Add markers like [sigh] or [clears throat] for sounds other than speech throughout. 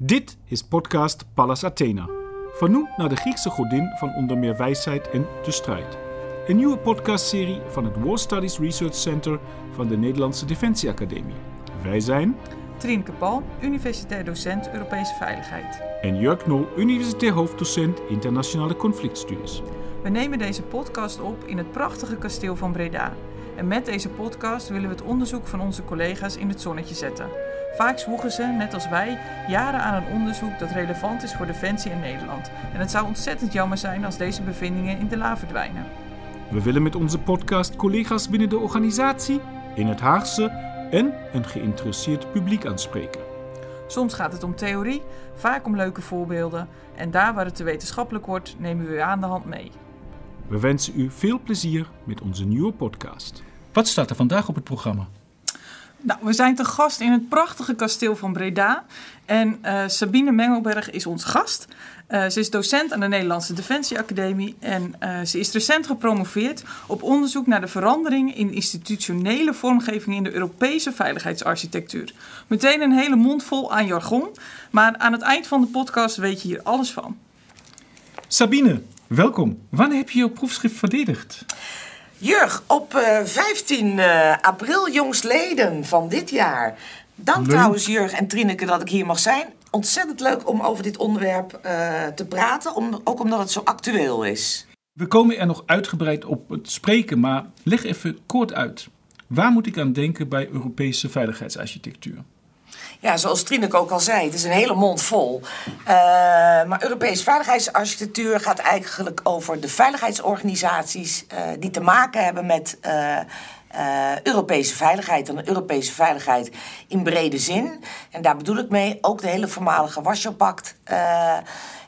Dit is podcast Pallas Athena. Vernoemd naar de Griekse godin van onder meer wijsheid en de strijd. Een nieuwe podcastserie van het War Studies Research Center van de Nederlandse Defensie Academie. Wij zijn Trienke Pal, universitair docent Europese Veiligheid. en Jörg Nol, universitair hoofddocent internationale conflictstudies. We nemen deze podcast op in het prachtige kasteel van Breda. En met deze podcast willen we het onderzoek van onze collega's in het zonnetje zetten. Vaak zwoegen ze, net als wij, jaren aan een onderzoek dat relevant is voor Defensie in Nederland. En het zou ontzettend jammer zijn als deze bevindingen in de la verdwijnen. We willen met onze podcast collega's binnen de organisatie, in het Haagse en een geïnteresseerd publiek aanspreken. Soms gaat het om theorie, vaak om leuke voorbeelden. En daar waar het te wetenschappelijk wordt, nemen we u aan de hand mee. We wensen u veel plezier met onze nieuwe podcast. Wat staat er vandaag op het programma? Nou, we zijn te gast in het prachtige kasteel van Breda. En eh, Sabine Mengelberg is ons gast. Eh, ze is docent aan de Nederlandse Defensie Academie. En eh, ze is recent gepromoveerd op onderzoek naar de verandering in institutionele vormgeving in de Europese veiligheidsarchitectuur. Meteen een hele mond vol aan jargon. Maar aan het eind van de podcast weet je hier alles van. Sabine, welkom. Wanneer heb je je proefschrift verdedigd? Jurg, op eh, 15 eh, april jongstleden van dit jaar. Dank Leuk. trouwens Jurg en Trineke dat ik hier mag zijn. Ontzettend leuk om over dit onderwerp eh, te praten, om, ook omdat het zo actueel is. We komen er nog uitgebreid op het spreken, maar leg even kort uit. Waar moet ik aan denken bij Europese veiligheidsarchitectuur? Ja, zoals Trineke ook al zei, het is een hele mond vol. Eh, maar Europese veiligheidsarchitectuur gaat eigenlijk over de veiligheidsorganisaties eh, die te maken hebben met eh, Europese veiligheid. En Europese veiligheid in brede zin. En daar bedoel ik mee ook de hele voormalige Warschau-pact.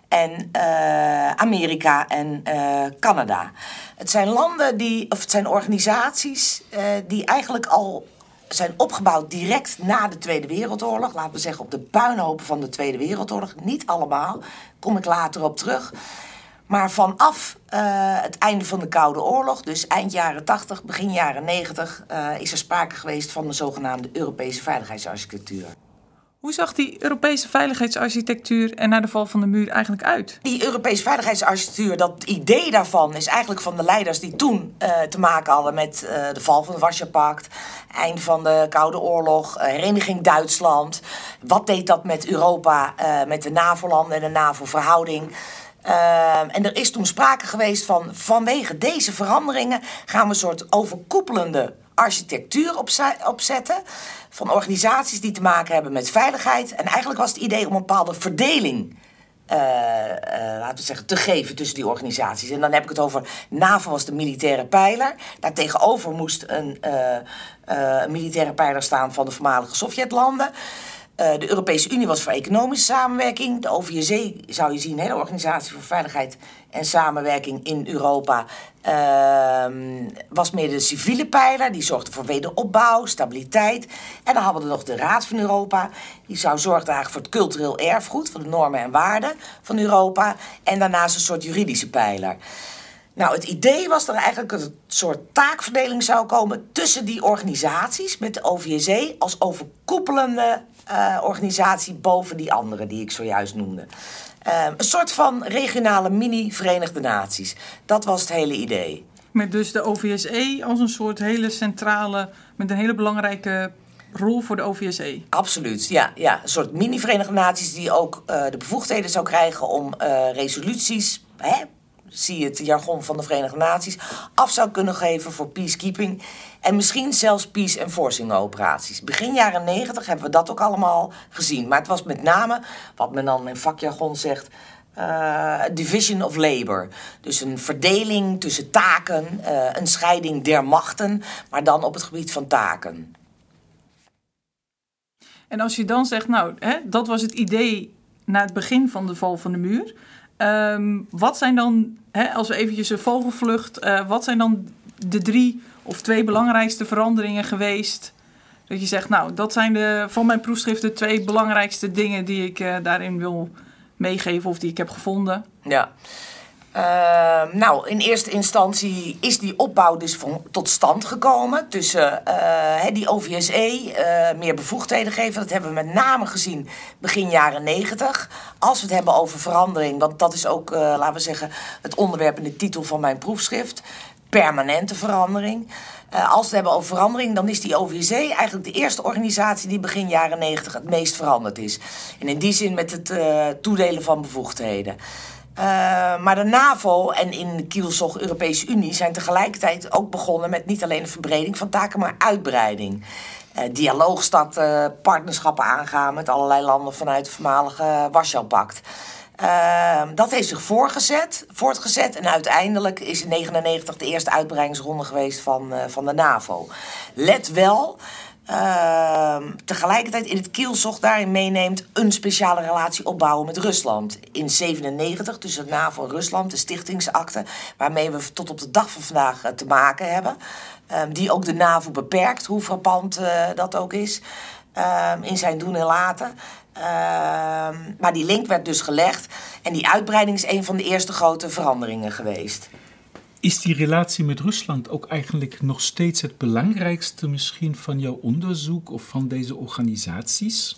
en Amerika en Canada. Het zijn landen die, of het zijn organisaties die eigenlijk al zijn opgebouwd direct na de Tweede Wereldoorlog. Laten we zeggen op de puinhopen van de Tweede Wereldoorlog. Niet allemaal, kom ik later op terug. Maar vanaf eh, het einde van de Koude Oorlog, dus eind jaren 80, begin jaren 90, eh, is er sprake geweest van de zogenaamde Europese veiligheidsarchitectuur. Hoe zag die Europese veiligheidsarchitectuur er na de val van de muur eigenlijk uit? Die Europese veiligheidsarchitectuur, dat idee daarvan is eigenlijk van de leiders die toen eh, te maken hadden met eh, de val van het Warschau-pact, einde van de Koude Oorlog, eh, hereniging Duitsland. Wat deed dat met Europa, met de NAVO-landen en de NAVO-verhouding? En er is toen sprake geweest van vanwege deze veranderingen gaan we een soort overkoepelende architectuur opze- opzetten. Van organisaties die te maken hebben met veiligheid. En eigenlijk was het idee om een bepaalde verdeling eh, eh, laten we zeggen, te geven tussen die organisaties. En dan heb ik het over NAVO was de militaire pijler. Daartegenover moest een, eh, militaire pijler staan van de voormalige Sovjetlanden. Eh, de Europese Unie was voor economische samenwerking. De OVSE zou je zien, hè, de Organisatie voor Veiligheid en Samenwerking in Europa, ehm, was meer de civiele pijler. Die zorgde voor wederopbouw, stabiliteit. En dan hadden we nog de Raad van Europa. Die zou zorgen dragen voor het cultureel erfgoed, voor de normen en waarden van Europa. En daarnaast een soort juridische pijler. Nou, het idee was dat er eigenlijk een soort taakverdeling zou komen tussen die organisaties met de OVSE als overkoepelende eh, organisatie boven die andere die ik zojuist noemde. Eh, een soort van regionale mini-Verenigde Naties. Dat was het hele idee. Met dus de OVSE als een soort hele centrale, met een hele belangrijke rol voor de OVSE. Absoluut, ja. ja. Een soort mini-Verenigde Naties die ook eh, de bevoegdheden zou krijgen om eh, resoluties, hè, zie het jargon van de Verenigde Naties, af zou kunnen geven voor peacekeeping. En misschien zelfs peace enforcing operaties. Begin jaren negentig hebben we dat ook allemaal gezien. Maar het was met name, wat men dan in vakjargon zegt, eh, division of labor. Dus een verdeling tussen taken, eh, een scheiding der machten, maar dan op het gebied van taken. En als je dan zegt, nou, hè, dat was het idee na het begin van de val van de muur. Ehm, wat zijn dan, hè, als we eventjes een vogelvlucht, eh, wat zijn dan de drie of twee belangrijkste veranderingen geweest? Dat je zegt, nou, dat zijn de, van mijn proefschrift de twee belangrijkste dingen die ik eh, daarin wil meegeven of die ik heb gevonden. Ja. Ehm, nou, in eerste instantie is die opbouw dus van, tot stand gekomen tussen uh, die OVSE uh, meer bevoegdheden geven. Dat hebben we met name gezien begin jaren 90. Als we het hebben over verandering, want dat is ook, uh, laten we zeggen, het onderwerp in de titel van mijn proefschrift. Permanente verandering. als we het hebben over verandering, dan is die OVSE eigenlijk de eerste organisatie die begin jaren 90 het meest veranderd is. En in die zin met het toedelen van bevoegdheden. Uh, maar de NAVO en in de kielzog Europese Unie zijn tegelijkertijd ook begonnen met niet alleen de verbreding van taken, maar uitbreiding. Uh, dialoog starten, partnerschappen aangaan met allerlei landen vanuit het voormalige Warschau-pact. Uh, dat heeft zich voorgezet, voortgezet en uiteindelijk is in 1999 de eerste uitbreidingsronde geweest van, van de NAVO. Let wel, uh, tegelijkertijd in het kielzocht daarin meeneemt een speciale relatie opbouwen met Rusland. In 97 tussen NAVO en Rusland, de stichtingsakte, waarmee we tot op de dag van vandaag uh, te maken hebben. Uh, die ook de NAVO beperkt, hoe frappant uh, dat ook is, ehm, in zijn doen en laten. Ehm, maar die link werd dus gelegd en die uitbreiding is een van de eerste grote veranderingen geweest. Is die relatie met Rusland ook eigenlijk nog steeds het belangrijkste misschien van jouw onderzoek of van deze organisaties?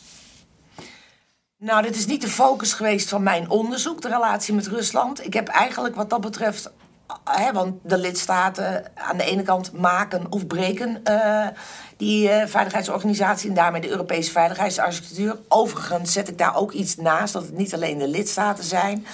Nou, dit is niet de focus geweest van mijn onderzoek, de relatie met Rusland. Ik heb eigenlijk wat dat betreft, hè, want de lidstaten aan de ene kant maken of breken uh, die uh, veiligheidsorganisatie en daarmee de Europese veiligheidsarchitectuur. Overigens zet ik daar ook iets naast dat het niet alleen de lidstaten zijn.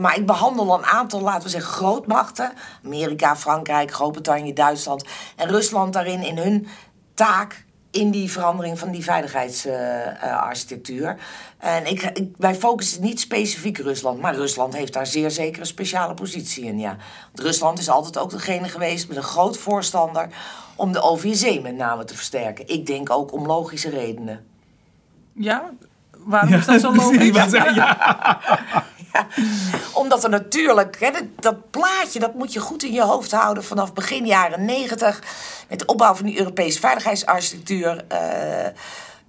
Maar ik behandel een aantal, laten we zeggen, grootmachten. Amerika, Frankrijk, Groot-Brittannië, Duitsland. En Rusland daarin in hun taak in die verandering van die veiligheidsarchitectuur. Uh, en ik, ik, wij focussen niet specifiek Rusland, maar Rusland heeft daar zeer zeker een speciale positie in. Ja. Want Rusland is altijd ook degene geweest met een groot voorstander om de OVSE met name te versterken. Ik denk ook om logische redenen. Ja, waarom is dat zo [laughs] logisch? ja. [laughs] [laughs] Omdat er natuurlijk, dat, plaatje, dat moet je goed in je hoofd houden vanaf begin jaren negentig. Met de opbouw van die Europese veiligheidsarchitectuur. Uh,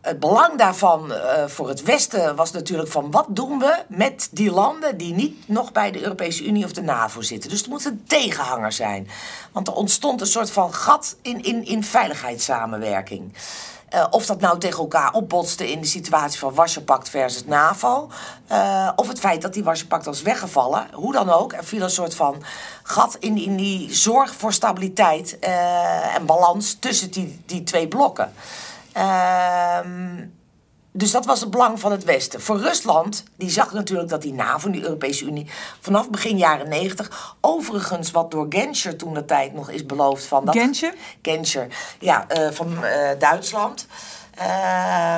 het belang daarvan uh, voor het Westen was natuurlijk van wat doen we met die landen die niet nog bij de Europese Unie of de NAVO zitten. Dus er moet een tegenhanger zijn. Want er ontstond een soort van gat in, in, in veiligheidssamenwerking. Uh, of dat nou tegen elkaar opbotste in de situatie van Warschau-pact versus NAVO. Uh, of het feit dat die Warschau-pact was weggevallen. Hoe dan ook, er viel een soort van gat in, in die zorg voor stabiliteit uh, en balans tussen die, die twee blokken. Ehm, dus dat was het belang van het Westen. Voor Rusland, die zag natuurlijk dat die NAVO, die Europese Unie, vanaf begin jaren 90, overigens wat door Genscher toen de tijd nog is beloofd van dat. Genscher? Genscher, ja, uh, van uh, Duitsland. Uh,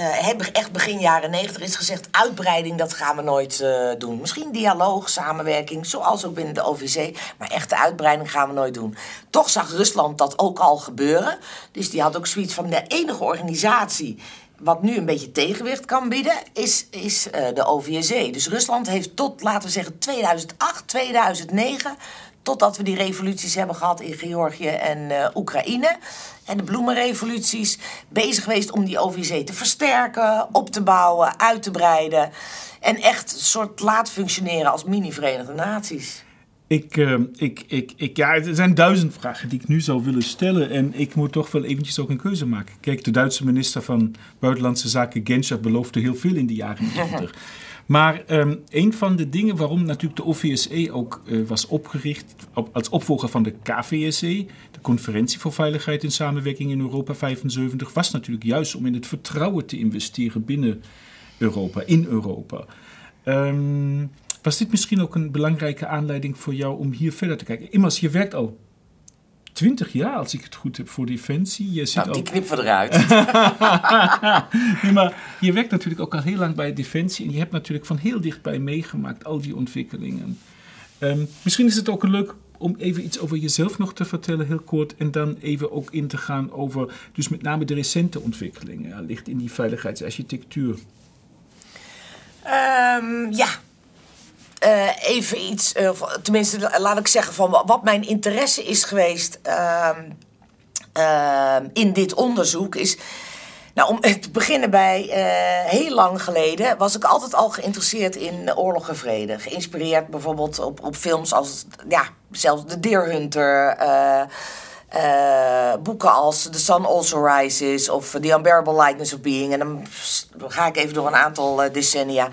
uh, echt begin jaren 90 is gezegd: uitbreiding, dat gaan we nooit uh, doen. Misschien dialoog, samenwerking, zoals ook binnen de OVC. Maar echte uitbreiding gaan we nooit doen. Toch zag Rusland dat ook al gebeuren. Dus die had ook zoiets van: de enige organisatie wat nu een beetje tegenwicht kan bieden, is, is uh, de OVSE. Dus Rusland heeft tot, laten we zeggen, 2008, 2009 totdat we die revoluties hebben gehad in Georgië en Oekraïne. En de bloemenrevoluties. Bezig geweest om die OVC te versterken, op te bouwen, uit te breiden. En echt een soort laten functioneren als mini-Verenigde Naties. Ik, uh, ik, ik, ik, ja, er zijn duizend vragen die ik nu zou willen stellen. En ik moet toch wel eventjes ook een keuze maken. Kijk, de Duitse minister van Buitenlandse Zaken, Genscher, beloofde heel veel in de jaren [laughs] 90. Maar um, een van de dingen waarom natuurlijk de OVSE ook uh, was opgericht op, als opvolger van de KVSE, de Conferentie voor Veiligheid en Samenwerking in Europa 75, was natuurlijk juist om in het vertrouwen te investeren binnen Europa, in Europa. Um, was dit misschien ook een belangrijke aanleiding voor jou om hier verder te kijken? Immers, je werkt al 20 jaar, als ik het goed heb, voor Defensie. Je zit nou, die knippen we eruit. [laughs] nee, maar je werkt natuurlijk ook al heel lang bij Defensie. En je hebt natuurlijk van heel dichtbij meegemaakt al die ontwikkelingen. Um, misschien is het ook leuk om even iets over jezelf nog te vertellen, heel kort. En dan even ook in te gaan over, dus met name de recente ontwikkelingen. Ligt in die veiligheidsarchitectuur. Um, ja, uh, even iets, uh, tenminste laat ik zeggen van wat mijn interesse is geweest uh, in dit onderzoek is Nou, om te beginnen bij uh, heel lang geleden was ik altijd al geïnteresseerd in oorlog en vrede. Geïnspireerd bijvoorbeeld op, op films als, ja, zelfs The Deer Hunter. Uh, uh, boeken als The Sun Also Rises of The Unbearable Lightness of Being. En dan ga ik even door een aantal decennia.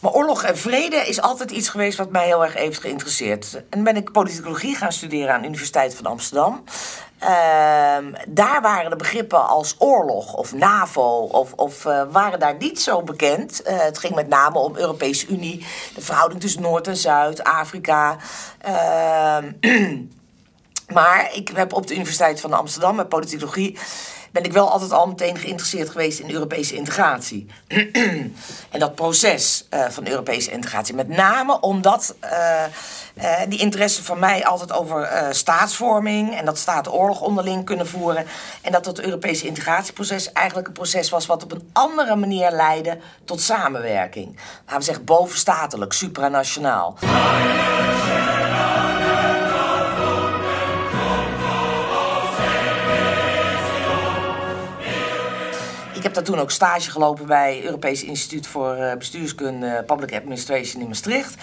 Maar oorlog en vrede is altijd iets geweest wat mij heel erg heeft geïnteresseerd. En ben ik politicologie gaan studeren aan de Universiteit van Amsterdam. Ehm, daar waren de begrippen als oorlog of NAVO of, of uh, waren daar niet zo bekend. Uh, het ging met name om Europese Unie, de verhouding tussen Noord en Zuid, Afrika. Ehm, [clears throat] maar ik heb op de Universiteit van Amsterdam met politicologie ben ik wel altijd al meteen geïnteresseerd geweest in Europese integratie. [clears throat] en dat proces uh, van Europese integratie. Met name omdat uh, uh, die interesse van mij altijd over staatsvorming en dat staten oorlog onderling kunnen voeren. En dat dat Europese integratieproces eigenlijk een proces was wat op een andere manier leidde tot samenwerking. Laten we zeggen bovenstatelijk, supranationaal. Daar toen ook stage gelopen bij het Europees Instituut voor eh, Bestuurskunde Public Administration in Maastricht.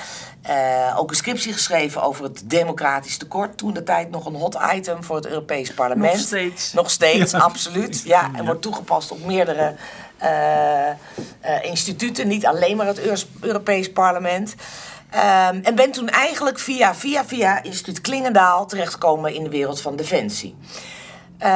Uh, ook een scriptie geschreven over het democratisch tekort. Toen de tijd nog een hot item voor het Europees Parlement. Nog steeds. Nog steeds, absoluut. Ja, en wordt toegepast op meerdere uh, instituten. Niet alleen maar het Europees Parlement. Um, en ben toen eigenlijk via, via, via instituut Klingendaal terechtgekomen in de wereld van defensie. Uh,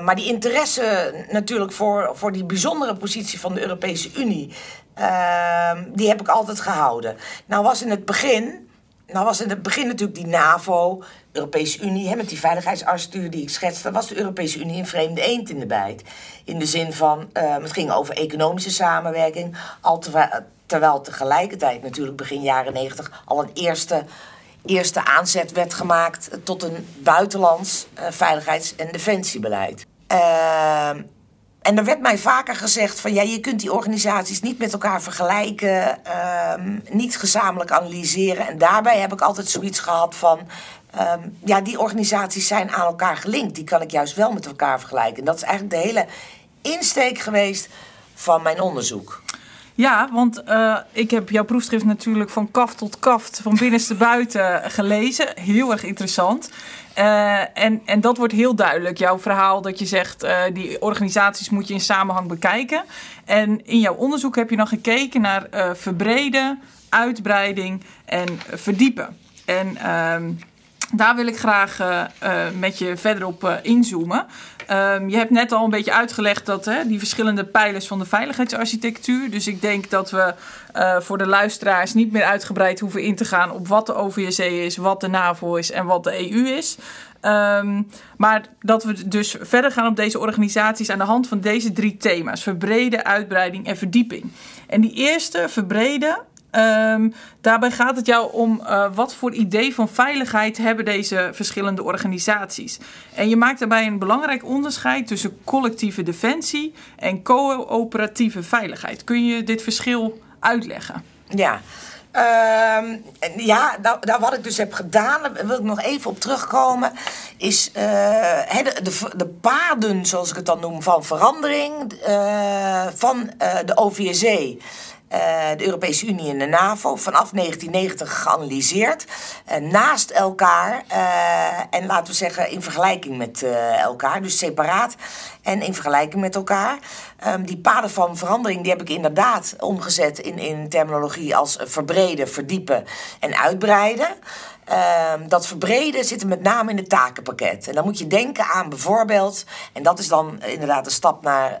maar die interesse natuurlijk voor, voor die bijzondere positie van de Europese Unie, uh, die heb ik altijd gehouden. Nou was in het begin, nou was in het begin natuurlijk die NAVO, Europese Unie, hè, met die veiligheidsarchitectuur die ik schetste, was de Europese Unie een vreemde eend in de bijt. In de zin van, uh, het ging over economische samenwerking, terwijl tegelijkertijd natuurlijk begin jaren negentig al een eerste eerste aanzet werd gemaakt tot een buitenlands uh, veiligheids- en defensiebeleid. Uh, en er werd mij vaker gezegd van ja, je kunt die organisaties niet met elkaar vergelijken, uh, niet gezamenlijk analyseren. En daarbij heb ik altijd zoiets gehad van ehm, ja, die organisaties zijn aan elkaar gelinkt. Die kan ik juist wel met elkaar vergelijken. En dat is eigenlijk de hele insteek geweest van mijn onderzoek. Ja, want uh, ik heb jouw proefschrift natuurlijk van kaft tot kaft, van binnenste [laughs] buiten gelezen. Heel erg interessant. Uh, en, en dat wordt heel duidelijk, jouw verhaal dat je zegt, uh, die organisaties moet je in samenhang bekijken. En in jouw onderzoek heb je dan gekeken naar verbreden, uitbreiding en verdiepen. En ehm, daar wil ik graag met je verder op inzoomen. Um, je hebt net al een beetje uitgelegd dat hè, die verschillende pijlers van de veiligheidsarchitectuur. Dus ik denk dat we voor de luisteraars niet meer uitgebreid hoeven in te gaan op wat de OVSE is, wat de NAVO is en wat de EU is. Um, maar dat we dus verder gaan op deze organisaties aan de hand van deze drie thema's: verbreden, uitbreiding en verdieping. En die eerste, verbreden, Um, daarbij gaat het jou om uh, wat voor idee van veiligheid hebben deze verschillende organisaties. En je maakt daarbij een belangrijk onderscheid tussen collectieve defensie en coöperatieve veiligheid. Kun je dit verschil uitleggen? Ja. Uh, ja, nou, nou, wat ik dus heb gedaan, daar wil ik nog even op terugkomen, is uh, de, de, de, paden, zoals ik het dan noem, van verandering uh, van de OVSE de Europese Unie en de NAVO vanaf 1990 geanalyseerd. Uh, naast elkaar uh, en laten we zeggen in vergelijking met elkaar, dus separaat en in vergelijking met elkaar. Um, die paden van verandering die heb ik inderdaad omgezet in, in terminologie als verbreden, verdiepen en uitbreiden. Um, dat verbreden zit er met name in het takenpakket. En dan moet je denken aan bijvoorbeeld, en dat is dan inderdaad een stap naar uh,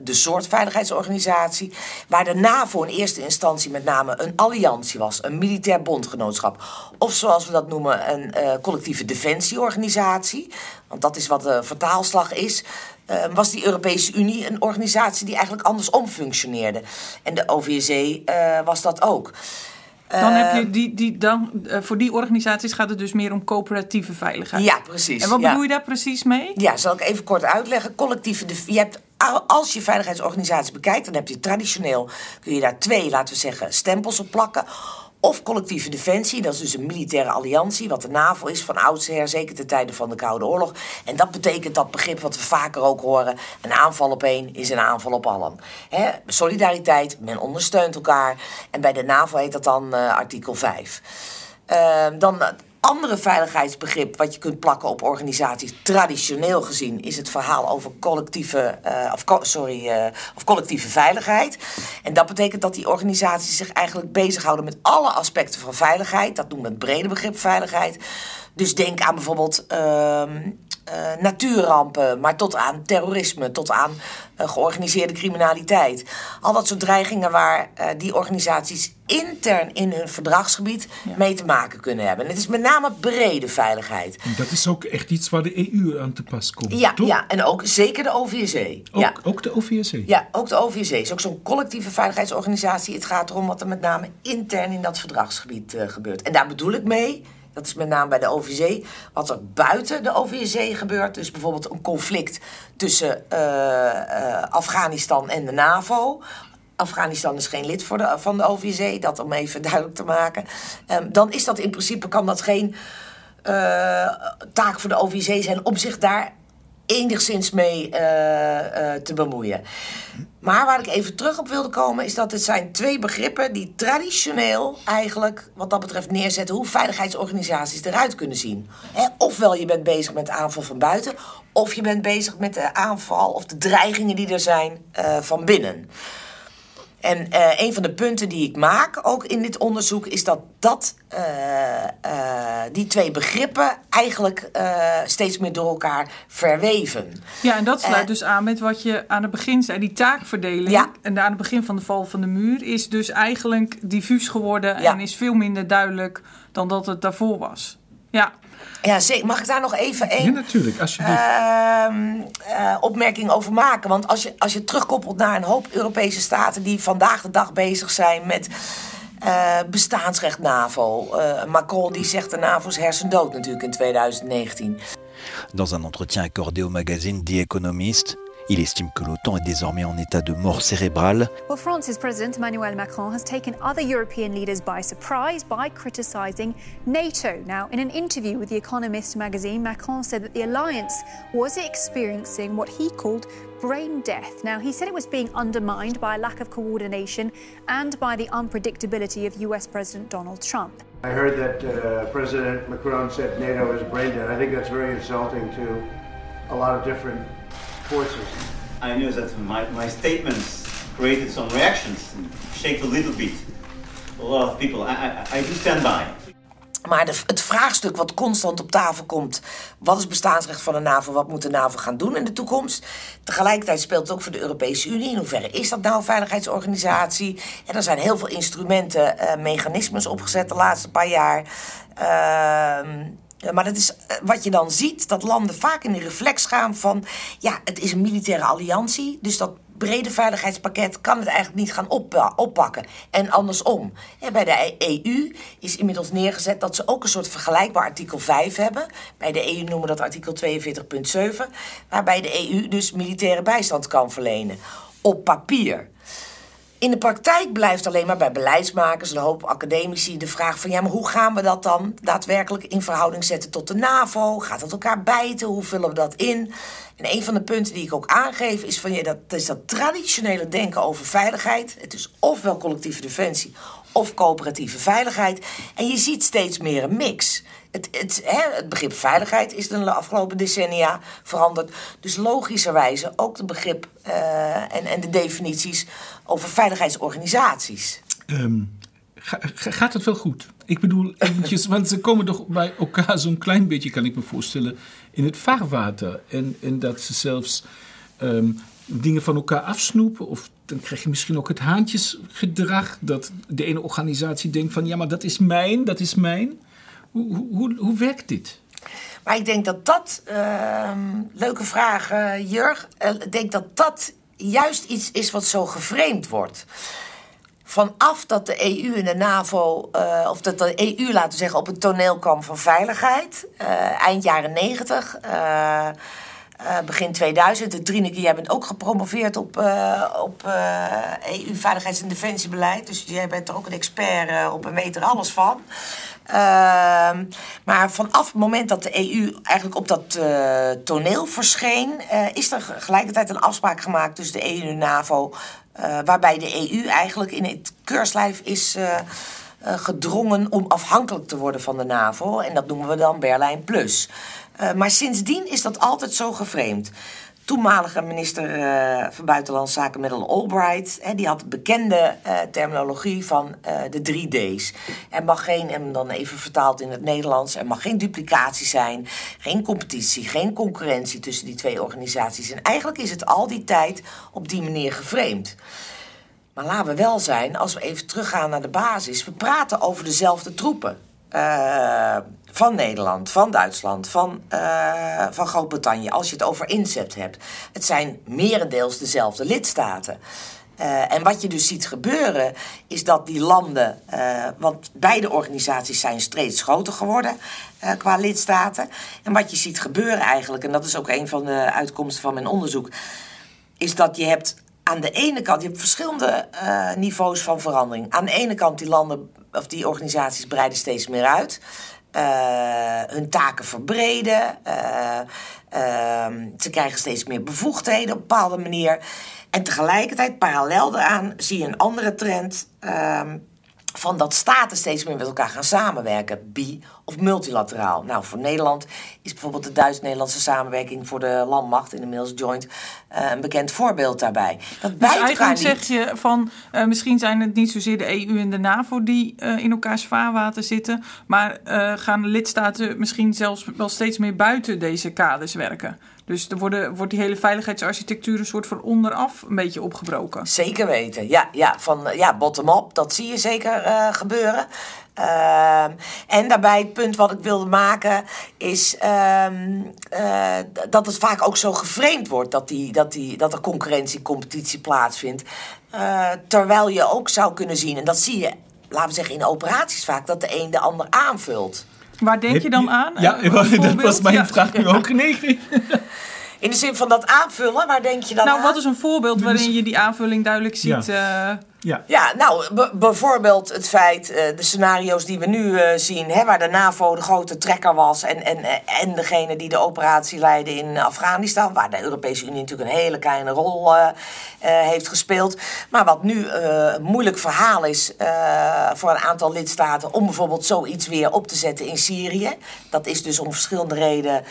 de soort veiligheidsorganisatie, waar de NAVO in eerste instantie met name een alliantie was, een militair bondgenootschap. Of zoals we dat noemen, een uh, collectieve defensieorganisatie. Want dat is wat de vertaalslag is. Uh, was die Europese Unie een organisatie die eigenlijk andersom functioneerde. En de OVSE was dat ook. Dan heb je die, die, dan, uh, voor die organisaties gaat het dus meer om coöperatieve veiligheid. Ja, precies. En wat ja. bedoel je daar precies mee? Ja, zal ik even kort uitleggen. Collectieve, je hebt, als je veiligheidsorganisatie bekijkt, dan heb je traditioneel, kun je daar twee, laten we zeggen, stempels op plakken. Of collectieve defensie, dat is dus een militaire alliantie, wat de NAVO is van oudsher, zeker ten tijde van de Koude Oorlog. En dat betekent dat begrip wat we vaker ook horen: een aanval op één is een aanval op allen. Solidariteit, men ondersteunt elkaar. En bij de NAVO heet dat dan uh, artikel 5. Uh, dan andere veiligheidsbegrip wat je kunt plakken op organisaties, traditioneel gezien, is het verhaal over collectieve, uh, of, sorry, uh, of collectieve veiligheid. En dat betekent dat die organisaties zich eigenlijk bezighouden met alle aspecten van veiligheid. Dat noemen we het brede begrip veiligheid. Dus denk aan bijvoorbeeld uh, uh, natuurrampen, maar tot aan terrorisme, tot aan uh, georganiseerde criminaliteit. Al dat soort dreigingen waar uh, die organisaties intern in hun verdragsgebied ja. mee te maken kunnen hebben. En het is met name brede veiligheid. En dat is ook echt iets waar de EU aan te pas komt. Ja, toch? ja en ook zeker de OVSE. Ook, ja. ook de OVSE? Ja, ook de OVSE is ook zo'n collectieve veiligheidsorganisatie. Het gaat erom wat er met name intern in dat verdragsgebied gebeurt. En daar bedoel ik mee dat is met name bij de OVC. Wat er buiten de OVC gebeurt, dus bijvoorbeeld een conflict tussen uh, uh, Afghanistan en de NAVO. Afghanistan is geen lid voor de, van de OVC, dat om even [laughs] duidelijk te maken. Um, dan is dat in principe kan dat geen uh, taak voor de OVC zijn om zich daar enigszins mee uh, uh, te bemoeien. Maar waar ik even terug op wilde komen, is dat het zijn twee begrippen die traditioneel eigenlijk, wat dat betreft, neerzetten hoe veiligheidsorganisaties eruit kunnen zien. He, ofwel je bent bezig met de aanval van buiten, of je bent bezig met de aanval of de dreigingen die er zijn uh, van binnen. En uh, een van de punten die ik maak, ook in dit onderzoek, is dat, dat uh, uh, die twee begrippen eigenlijk steeds meer door elkaar verweven. Ja, en dat sluit dus aan met wat je aan het begin zei, die taakverdeling. Ja. En aan het begin van de val van de muur is dus eigenlijk diffuus geworden Ja. en is veel minder duidelijk dan dat het daarvoor was. Ja, Ja, zeker. Mag ik daar nog even Ja, één natuurlijk. Alsjeblieft. ehm, eh, opmerking over maken? Want als je, als je terugkoppelt naar een hoop Europese staten die vandaag de dag bezig zijn met eh, bestaansrecht NAVO. Eh, Macron die zegt de NAVO is hersendood natuurlijk in 2019. Dans un entretien accordé au magazine The Economist, il estime que l'OTAN est désormais en état de mort cérébrale. Well, France's President Emmanuel Macron has taken other European leaders by surprise by criticising NATO. Now, in an interview with The Economist magazine, Macron said that the alliance was experiencing what he called brain death. Now, he said it was being undermined by a lack of coordination and by the unpredictability of US President Donald Trump. I heard that uh, President Macron said NATO is brain dead. I think that's very insulting to a lot of different forces. I know that my, my statements created some reactions, shake a little bit. A lot of people. I, I, I do stand by. Maar het vraagstuk wat constant op tafel komt: wat is bestaansrecht van de NAVO? Wat moet de NAVO gaan doen in de toekomst? Tegelijkertijd speelt het ook voor de Europese Unie. In hoeverre is dat nou een veiligheidsorganisatie? En er zijn heel veel instrumenten, uh, mechanismes opgezet de laatste paar jaar. Uh, maar dat is wat je dan ziet, dat landen vaak in de reflex gaan van... ja, het is een militaire alliantie, dus dat brede veiligheidspakket kan het eigenlijk niet gaan op, oppakken. En andersom. Bij de EU is inmiddels neergezet dat ze ook een soort vergelijkbaar artikel 5 hebben. Bij de EU noemen we dat artikel 42.7. Waarbij de EU dus militaire bijstand kan verlenen. Op papier. In de praktijk blijft alleen maar bij beleidsmakers en een hoop academici de vraag van ja, maar hoe gaan we dat dan daadwerkelijk in verhouding zetten tot de NAVO? Gaat dat elkaar bijten? Hoe vullen we dat in? En een van de punten die ik ook aangeef is van ja, dat is dat traditionele denken over veiligheid. Het is ofwel collectieve defensie of coöperatieve veiligheid. En je ziet steeds meer een mix. Het, het, begrip veiligheid is de afgelopen decennia veranderd. Dus logischerwijze ook het begrip uh, en, en de definities over veiligheidsorganisaties. Ga, gaat het wel goed? Ik bedoel, eventjes, want ze komen toch bij elkaar zo'n klein beetje, kan ik me voorstellen, in het vaarwater. En, en dat ze zelfs um, dingen van elkaar afsnoepen. Of dan krijg je misschien ook het haantjesgedrag. Dat de ene organisatie denkt van, ja, maar dat is mijn, dat is mijn. Hoe, hoe, hoe werkt dit? Maar ik denk dat dat, uh, leuke vraag uh, Jurg, uh, ik denk dat dat juist iets is wat zo geframed wordt. Vanaf dat de EU en de NAVO, uh, of dat de EU, laten we zeggen, op het toneel kwam van veiligheid, eind jaren negentig. uh, begin 2000. Trineke, jij bent ook gepromoveerd op, op EU-veiligheids- en defensiebeleid. Dus jij bent er ook een expert op en weet er alles van. Ehm, maar vanaf het moment dat de EU eigenlijk op dat uh, toneel verscheen, uh, is er gelijkertijd een afspraak gemaakt tussen de EU en de NAVO. Uh, waarbij de EU eigenlijk in het keurslijf is gedrongen om afhankelijk te worden van de NAVO. En dat noemen we dan Berlijn Plus. maar sindsdien is dat altijd zo geframed toenmalige minister uh, van Buitenlandse Zaken Madeleine Albright, hè, die had de bekende uh, terminologie van uh, de drie D's. Er mag geen, en dan even vertaald in het Nederlands, er mag geen duplicatie zijn, geen competitie, geen concurrentie tussen die twee organisaties. En eigenlijk is het al die tijd op die manier geframed. Maar laten we wel zijn, als we even teruggaan naar de basis, we praten over dezelfde troepen. Uh, van Nederland, van Duitsland, van, uh, van Groot-Brittannië, als je het over inzet hebt. Het zijn merendeels dezelfde lidstaten. Uh, en wat je dus ziet gebeuren, is dat die landen, want beide organisaties zijn steeds groter geworden qua lidstaten. En wat je ziet gebeuren eigenlijk, en dat is ook een van de uitkomsten van mijn onderzoek, is dat je hebt aan de ene kant, je hebt verschillende niveaus van verandering. Aan de ene kant die landen of die organisaties breiden steeds meer uit. Uh, hun taken verbreden. Uh, uh, ze krijgen steeds meer bevoegdheden op een bepaalde manier. En tegelijkertijd, parallel daaraan, zie je een andere trend. Van dat staten steeds meer met elkaar gaan samenwerken, bi- of multilateraal. Nou, voor Nederland is bijvoorbeeld de Duits-Nederlandse samenwerking voor de landmacht, inmiddels joint, uh, een bekend voorbeeld daarbij. Dat dus eigenlijk zeg je van, uh, misschien zijn het niet zozeer de EU en de NAVO die uh, in elkaars vaarwater zitten, maar gaan de lidstaten misschien zelfs wel steeds meer buiten deze kaders werken. Dus er worden, wordt die hele veiligheidsarchitectuur een soort van onderaf een beetje opgebroken. Zeker weten, ja. ja, van, ja bottom-up, dat zie je zeker uh, gebeuren. Uh, en daarbij het punt wat ik wilde maken is uh, uh, dat het vaak ook zo geframed wordt dat, die, dat, die, dat er concurrentie, competitie plaatsvindt. Uh, terwijl je ook zou kunnen zien, en dat zie je, laten we zeggen in operaties vaak, dat de een de ander aanvult. Waar denk je dan aan? Ja, [laughs] dat was mijn ja. vraag nu ook. [laughs] Nee. In de zin van dat aanvullen, waar denk je dan nou, aan? wat is een voorbeeld waarin je die aanvulling duidelijk ziet? Ja. Uh... Ja. ja, nou, bijvoorbeeld het feit, uh, de scenario's die we nu uh, zien, hè, waar de NAVO de grote trekker was en, en, en degene die de operatie leidde in Afghanistan, waar de Europese Unie natuurlijk een hele kleine rol uh, heeft gespeeld. Maar wat nu een moeilijk verhaal is voor een aantal lidstaten om bijvoorbeeld zoiets weer op te zetten in Syrië. Dat is dus om verschillende redenen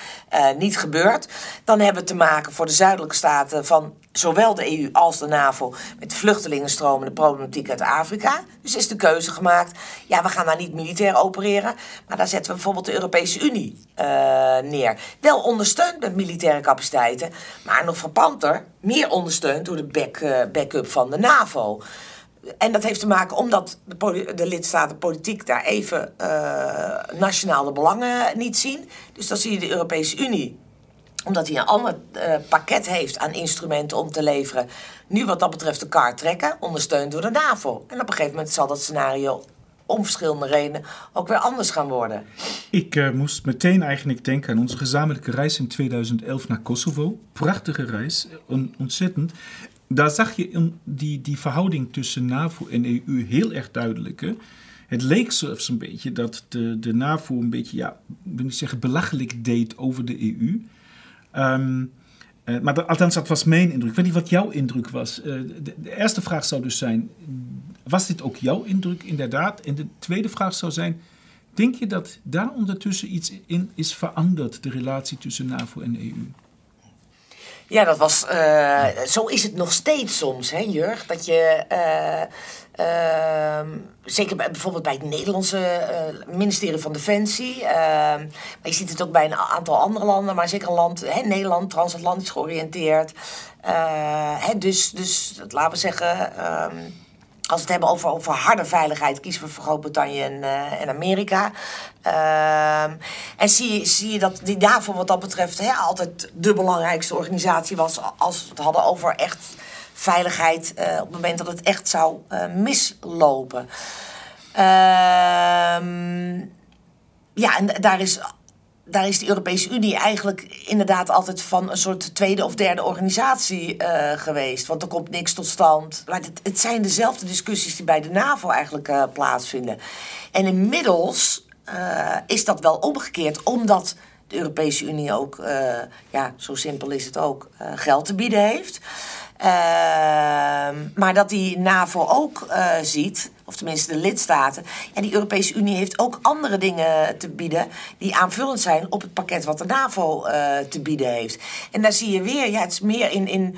niet gebeurd. Dan hebben we te maken voor de zuidelijke staten van zowel de EU als de NAVO met vluchtelingenstromen, de problematiek uit Afrika. Dus is de keuze gemaakt, ja, we gaan daar niet militair opereren, maar daar zetten we bijvoorbeeld de Europese Unie uh, neer. Wel ondersteund met militaire capaciteiten, maar nog frappanter, meer ondersteund door de back, uh, backup van de NAVO. En dat heeft te maken omdat de, de lidstaten politiek daar even uh, nationale belangen niet zien. Dus dan zie je de Europese Unie omdat hij een ander uh, pakket heeft aan instrumenten om te leveren. Nu wat dat betreft de kaart trekken, ondersteund door de NAVO. En op een gegeven moment zal dat scenario om verschillende redenen ook weer anders gaan worden. Ik uh, moest meteen eigenlijk denken aan onze gezamenlijke reis in 2011 naar Kosovo. Prachtige reis, on ontzettend. Daar zag je die, die verhouding tussen NAVO en EU heel erg duidelijk. Hè? Het leek zelfs een beetje dat de, de NAVO een beetje, ja, wil ik zeggen, belachelijk deed over de EU. Um, uh, maar althans, dat was mijn indruk. Ik weet niet wat jouw indruk was. Uh, de, de, eerste vraag zou dus zijn: was dit ook jouw indruk inderdaad? En de tweede vraag zou zijn: denk je dat daar ondertussen iets in is veranderd, de relatie tussen NAVO en EU? Ja, dat was. Uh, zo is het nog steeds soms, hè, Jurg? Dat je. Uh, zeker bij, bijvoorbeeld bij het Nederlandse uh, ministerie van Defensie. Uh, maar je ziet het ook bij een aantal andere landen, maar zeker een land, hè, Nederland, transatlantisch georiënteerd. Hè, dus, dus laten we zeggen. Ehm, als we het hebben over, over harde veiligheid, kiezen we voor Groot-Brittannië en, uh, en Amerika. Uh, en zie, zie je dat die daarvoor wat dat betreft hè, altijd de belangrijkste organisatie was als we het hadden over echt veiligheid uh, op het moment dat het echt zou uh, mislopen. Ehm, ja, en daar is daar is de Europese Unie eigenlijk inderdaad altijd van een soort tweede of derde organisatie uh, geweest. Want er komt niks tot stand. Het, het zijn dezelfde discussies die bij de NAVO eigenlijk uh, plaatsvinden. En inmiddels uh, is dat wel omgekeerd, omdat de Europese Unie ook, ja, zo simpel is het ook, geld te bieden heeft. Ehm, maar dat die NAVO ook uh, ziet, of tenminste de lidstaten, en die Europese Unie heeft ook andere dingen te bieden die aanvullend zijn op het pakket wat de NAVO uh, te bieden heeft. En daar zie je weer, ja, het is meer in. in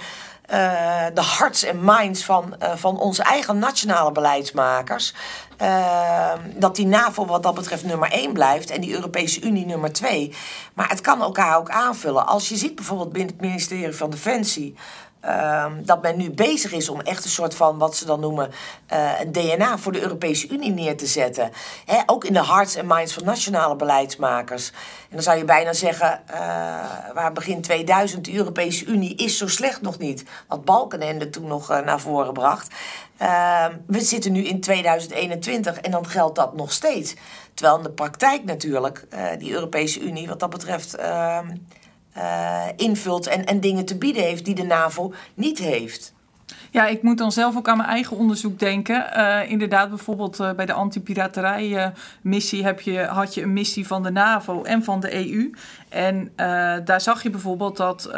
uh, de hearts en minds van, van onze eigen nationale beleidsmakers. Uh, dat die NAVO wat dat betreft nummer 1 blijft en die Europese Unie nummer 2. Maar het kan elkaar ook aanvullen. Als je ziet bijvoorbeeld binnen het ministerie van Defensie. Um, dat men nu bezig is om echt een soort van, wat ze dan noemen, uh, een DNA voor de Europese Unie neer te zetten. Ook in de hearts en minds van nationale beleidsmakers. En dan zou je bijna zeggen, uh, waar begin 2000 de Europese Unie is zo slecht nog niet. Wat Balkenende toen nog uh, naar voren bracht. Ehm, we zitten nu in 2021 en dan geldt dat nog steeds. Terwijl in de praktijk natuurlijk die Europese Unie wat dat betreft ehm, uh, invult en, en dingen te bieden heeft die de NAVO niet heeft. Ja, ik moet dan zelf ook aan mijn eigen onderzoek denken. Uh, inderdaad, bijvoorbeeld uh, bij de anti-piraterij-missie heb je, had je een missie van de NAVO en van de EU. En daar zag je bijvoorbeeld dat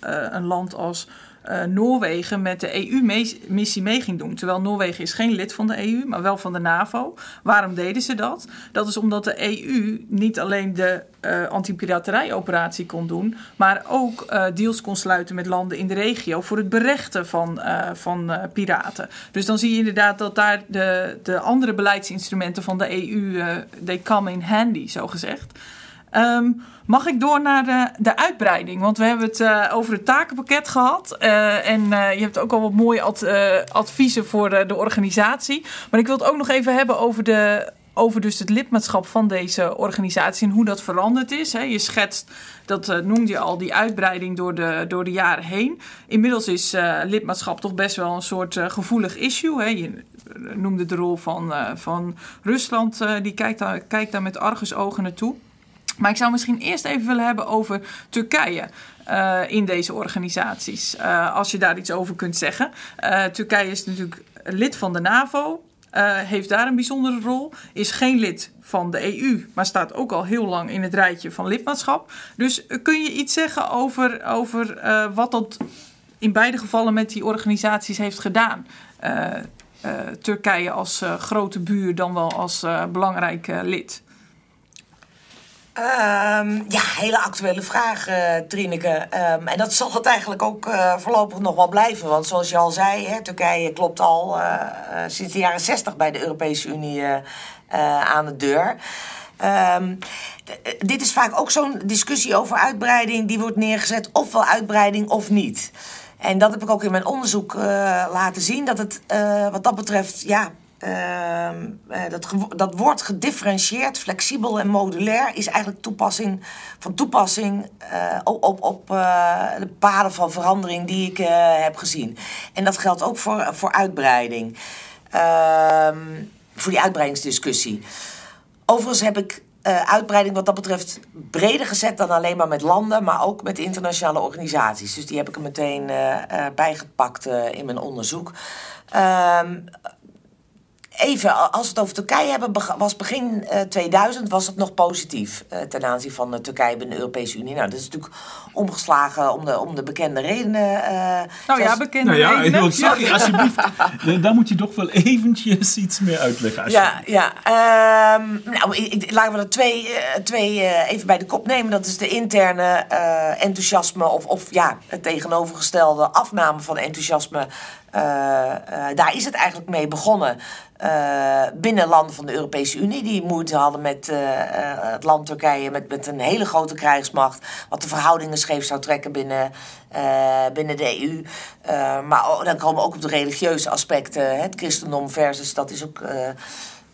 een land als uh, Noorwegen met de EU-missie mee ging doen. Terwijl Noorwegen is geen lid van de EU, maar wel van de NAVO. Waarom deden ze dat? Dat is omdat de EU niet alleen de uh, anti-piraterij-operatie kon doen, maar ook uh, deals kon sluiten met landen in de regio voor het berechten van, van piraten. Dus dan zie je inderdaad dat daar de, de andere beleidsinstrumenten van de EU, they come in handy, zo gezegd. Um, mag ik door naar de, de uitbreiding? Want we hebben het uh, over het takenpakket gehad. Uh, en uh, je hebt ook al wat mooie ad, adviezen voor de organisatie. Maar ik wil het ook nog even hebben over, de, over dus het lidmaatschap van deze organisatie en hoe dat veranderd is. Hè. Je schetst, dat noemde je al, die uitbreiding door de, door de jaren heen. Inmiddels is lidmaatschap toch best wel een soort gevoelig issue. Hè. Je noemde de rol van, van Rusland, die kijkt daar, kijkt daar met argusogen naartoe. Maar ik zou misschien eerst even willen hebben over Turkije. Uh, in deze organisaties. Uh, als je daar iets over kunt zeggen. Uh, Turkije is natuurlijk lid van de NAVO. heeft daar een bijzondere rol. Is geen lid van de EU. Maar staat ook al heel lang in het rijtje van lidmaatschap. Dus kun je iets zeggen over, over wat dat in beide gevallen met die organisaties heeft gedaan? Turkije als grote buur dan wel als belangrijk lid. Um, ja, hele actuele vraag, uh, Trineke. Um, en dat [laughs] zal het eigenlijk ook uh, voorlopig nog wel blijven. Want zoals je al zei, hè, Turkije klopt al uh, sinds de jaren 60 bij de Europese Unie aan de deur. Um, dit is vaak ook zo'n discussie over uitbreiding. Die wordt neergezet, ofwel uitbreiding of niet. En dat heb ik ook in mijn onderzoek laten zien. Dat het wat dat betreft, ja, uh, dat, dat woord gedifferentieerd, flexibel en modulair is eigenlijk toepassing, van toepassing uh, op, op uh, de paden van verandering die ik heb gezien. En dat geldt ook voor, voor uitbreiding, ehm, voor die uitbreidingsdiscussie. Overigens heb ik uitbreiding wat dat betreft breder gezet dan alleen maar met landen, maar ook met internationale organisaties. Dus die heb ik er meteen bijgepakt in mijn onderzoek. Ehm, even, als we het over Turkije hebben, was begin uh, eh, 2000 was het nog positief uh, ten aanzien van uh, Turkije binnen de Europese Unie. Nou, dat is natuurlijk omgeslagen om de, om de bekende redenen. nou ja, bekende nou ja, redenen. Sorry, alsjeblieft. [laughs] Daar moet je toch wel eventjes iets meer uitleggen. Ja, ja. Um, nou, ik, laten we er twee, twee even bij de kop nemen. Dat is de interne enthousiasme of, of ja, het tegenovergestelde afname van enthousiasme uh, uh, daar is het eigenlijk mee begonnen. Uh, binnen landen van de Europese Unie, die moeite hadden met het land Turkije, met, met een hele grote krijgsmacht, wat de verhoudingen scheef zou trekken binnen, binnen de EU. maar dan komen we ook op de religieuze aspecten, het christendom versus, dat is ook.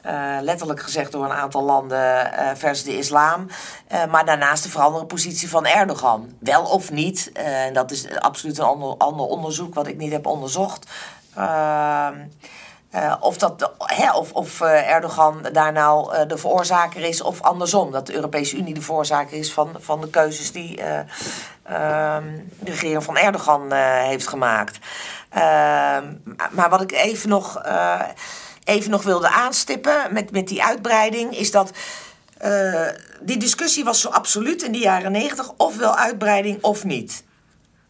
Uh, letterlijk gezegd door een aantal landen uh, versus de islam. Uh, maar daarnaast de veranderde positie van Erdogan. Wel of niet, en dat is absoluut een ander, ander onderzoek wat ik niet heb onderzocht. Ehm, of, dat, of, of Erdogan daar nou de veroorzaker is, of andersom. Dat de Europese Unie de veroorzaker is van, van de keuzes die ehm, de regering van Erdogan heeft gemaakt. Ehm, maar wat ik even nog, even nog wilde aanstippen met, met die uitbreiding, is dat. die discussie was zo absoluut in de jaren negentig, ofwel uitbreiding of niet.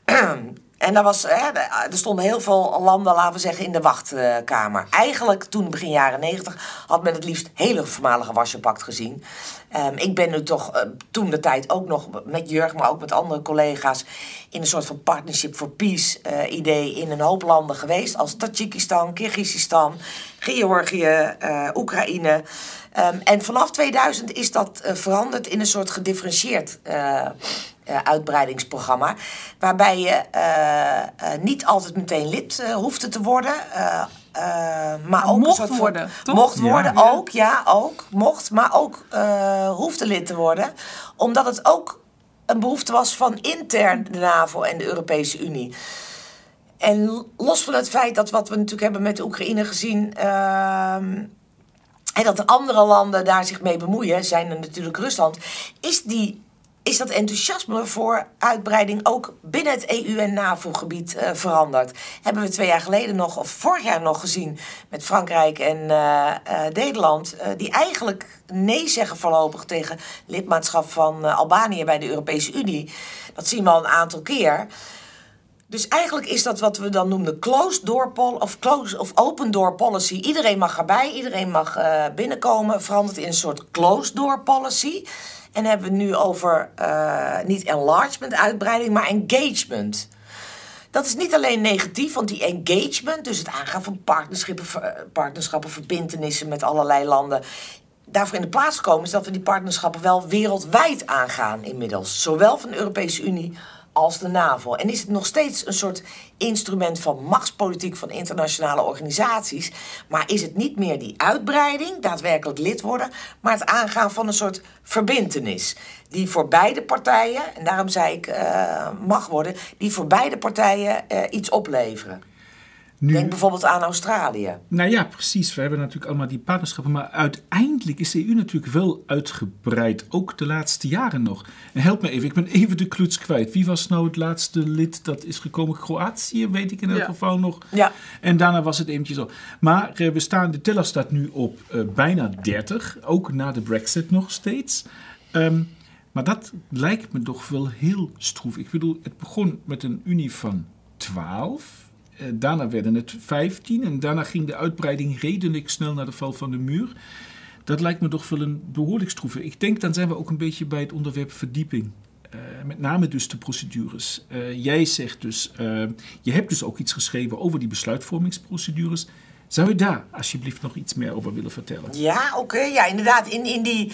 [clears throat] En daar was, hè, er stonden heel veel landen, laten we zeggen, in de wachtkamer. Eigenlijk toen begin jaren negentig had men het liefst hele voormalige Warschau-pact gezien. Um, ik ben nu toch uh, toen de tijd ook nog met Jurg, maar ook met andere collega's... in een soort van partnership for peace uh, idee in een hoop landen geweest. Als Tajikistan, Kyrgyzstan, Georgië, Oekraïne... Um, en vanaf 2000 is dat veranderd in een soort gedifferentieerd uh, uitbreidingsprogramma. Waarbij je uh, uh, niet altijd meteen lid hoefde te worden. maar ook mocht een soort worden. Mocht worden, ja. ook, ja, ook. Mocht, maar ook hoefde lid te worden. Omdat het ook een behoefte was van intern de NAVO en de Europese Unie. En los van het feit dat wat we natuurlijk hebben met de Oekraïne gezien. En dat andere landen daar zich mee bemoeien, zijn er natuurlijk Rusland. Is die is dat enthousiasme voor uitbreiding ook binnen het EU- en NAVO-gebied uh, veranderd. Hebben we twee jaar geleden nog, of vorig jaar nog gezien, met Frankrijk en uh, uh, Nederland, die eigenlijk nee zeggen voorlopig tegen lidmaatschap van Albanië bij de Europese Unie. Dat zien we al een aantal keer. Dus eigenlijk is dat wat we dan noemen closed door policy of, close, of open door policy. Iedereen mag erbij, iedereen mag binnenkomen. Verandert in een soort closed door policy. En hebben we nu over uh, niet enlargement, uitbreiding, maar engagement. Dat is niet alleen negatief, want die engagement, dus het aangaan van partnerschappen, partnerschappen verbindenissen met allerlei landen, daarvoor in de plaats gekomen is dat we die partnerschappen wel wereldwijd aangaan inmiddels. Zowel van de Europese Unie als de NAVO. En is het nog steeds een soort instrument van machtspolitiek van internationale organisaties. Maar is het niet meer die uitbreiding, daadwerkelijk lid worden, maar het aangaan van een soort verbintenis. Die voor beide partijen, en daarom zei ik uh, mag worden, die voor beide partijen uh, iets opleveren. Nu, Denk bijvoorbeeld aan Australië. Nou ja, precies. We hebben natuurlijk allemaal die partnerschappen. Maar uiteindelijk is de EU natuurlijk wel uitgebreid. Ook de laatste jaren nog. En help me even, ik ben even de kluts kwijt. Wie was nou het laatste lid dat is gekomen? Kroatië, weet ik in elk ja. geval nog. Ja. En daarna was het eventjes zo. Maar eh, we staan, de teller staat nu op uh, bijna 30. Ook na de brexit nog steeds. Um, maar dat lijkt me toch wel heel stroef. Ik bedoel, het begon met een unie van 12 uh, daarna werden het 15 en daarna ging de uitbreiding redelijk snel naar de val van de muur. Dat lijkt me toch wel een behoorlijk stroeve. Ik denk dan zijn we ook een beetje bij het onderwerp verdieping. Uh, met name dus de procedures. Uh, jij zegt dus, je hebt dus ook iets geschreven over die besluitvormingsprocedures. Zou je daar alsjeblieft nog iets meer over willen vertellen? Ja, oké. Ja, inderdaad. In, in die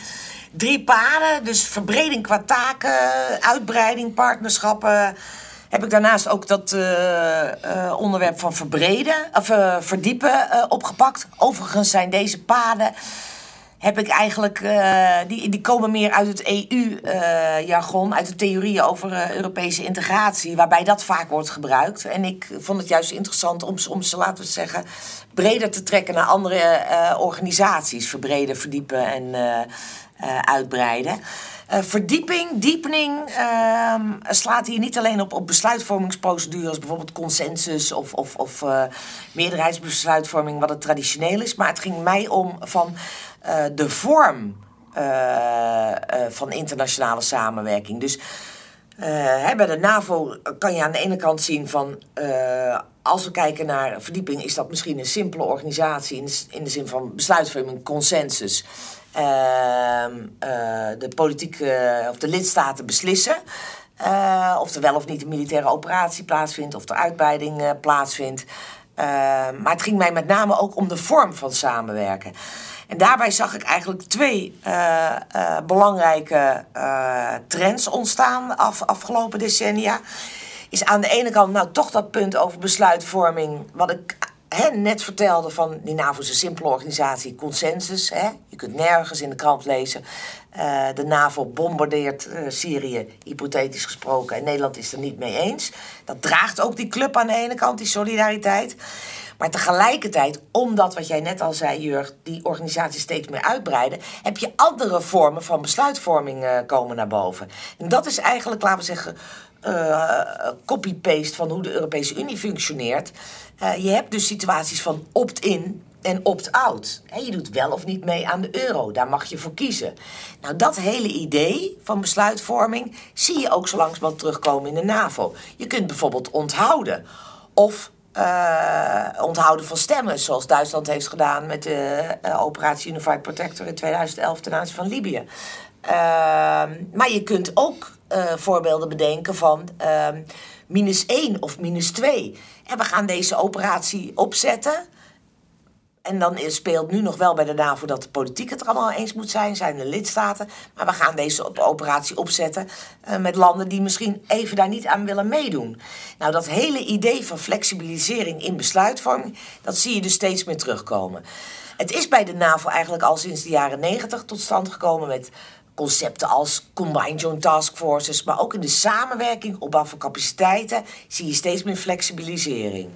drie paden, dus verbreding qua taken, uitbreiding, partnerschappen heb ik daarnaast ook dat uh, uh, onderwerp van verbreden, of uh, verdiepen opgepakt. Overigens zijn deze paden, heb ik eigenlijk, die, die komen meer uit het EU-jargon, uit de theorieën over Europese integratie, waarbij dat vaak wordt gebruikt. En ik vond het juist interessant om, om ze, laten we zeggen, breder te trekken naar andere organisaties. Verbreden, verdiepen en uitbreiden. Uh, verdieping, diepening uh, slaat hier niet alleen op, op besluitvormingsprocedures, bijvoorbeeld consensus of, of, of uh, meerderheidsbesluitvorming, wat het traditioneel is. Maar het ging mij om van uh, de vorm van internationale samenwerking. Dus bij de NAVO kan je aan de ene kant zien van als we kijken naar verdieping, is dat misschien een simpele organisatie in in de zin van besluitvorming, consensus. Uh, uh, de politieke of de lidstaten beslissen. Uh, of er wel of niet een militaire operatie plaatsvindt, of er uitbreiding uh, plaatsvindt. maar het ging mij met name ook om de vorm van samenwerken. En daarbij zag ik eigenlijk twee belangrijke trends ontstaan af, afgelopen decennia. Is aan de ene kant nou toch dat punt over besluitvorming, wat ik hè, net vertelde van die NAVO is een simpele organisatie, consensus. Hè? Je kunt nergens in de krant lezen. eh, de NAVO bombardeert eh, Syrië, hypothetisch gesproken. En Nederland is er niet mee eens. Dat draagt ook die club aan de ene kant, die solidariteit. Maar tegelijkertijd, omdat wat jij net al zei, Jurg, die organisaties steeds meer uitbreiden, heb je andere vormen van besluitvorming eh, komen naar boven. En dat is eigenlijk, laten we zeggen, eh, copy-paste van hoe de Europese Unie functioneert. Eh, je hebt dus situaties van opt-in en opt-out. Je doet wel of niet mee aan de euro. Daar mag je voor kiezen. Nou, dat hele idee van besluitvorming zie je ook zo langzamerhand terugkomen in de NAVO. Je kunt bijvoorbeeld onthouden. Of eh, onthouden van stemmen, zoals Duitsland heeft gedaan met de operatie Unified Protector in 2011 ten aanzien van Libië. Ehm, maar je kunt ook eh, voorbeelden bedenken van ehm, minus 1 of minus 2. En we gaan deze operatie opzetten. En dan speelt nu nog wel bij de NAVO dat de politiek het er allemaal eens moet zijn, zijn de lidstaten. Maar we gaan deze op- operatie opzetten eh, met landen die misschien even daar niet aan willen meedoen. Nou, dat hele idee van flexibilisering in besluitvorming, dat zie je dus steeds meer terugkomen. Het is bij de NAVO eigenlijk al sinds de jaren negentig tot stand gekomen met concepten als Combined Joint Task Forces, maar ook in de samenwerking, opbouw van capaciteiten, zie je steeds meer flexibilisering.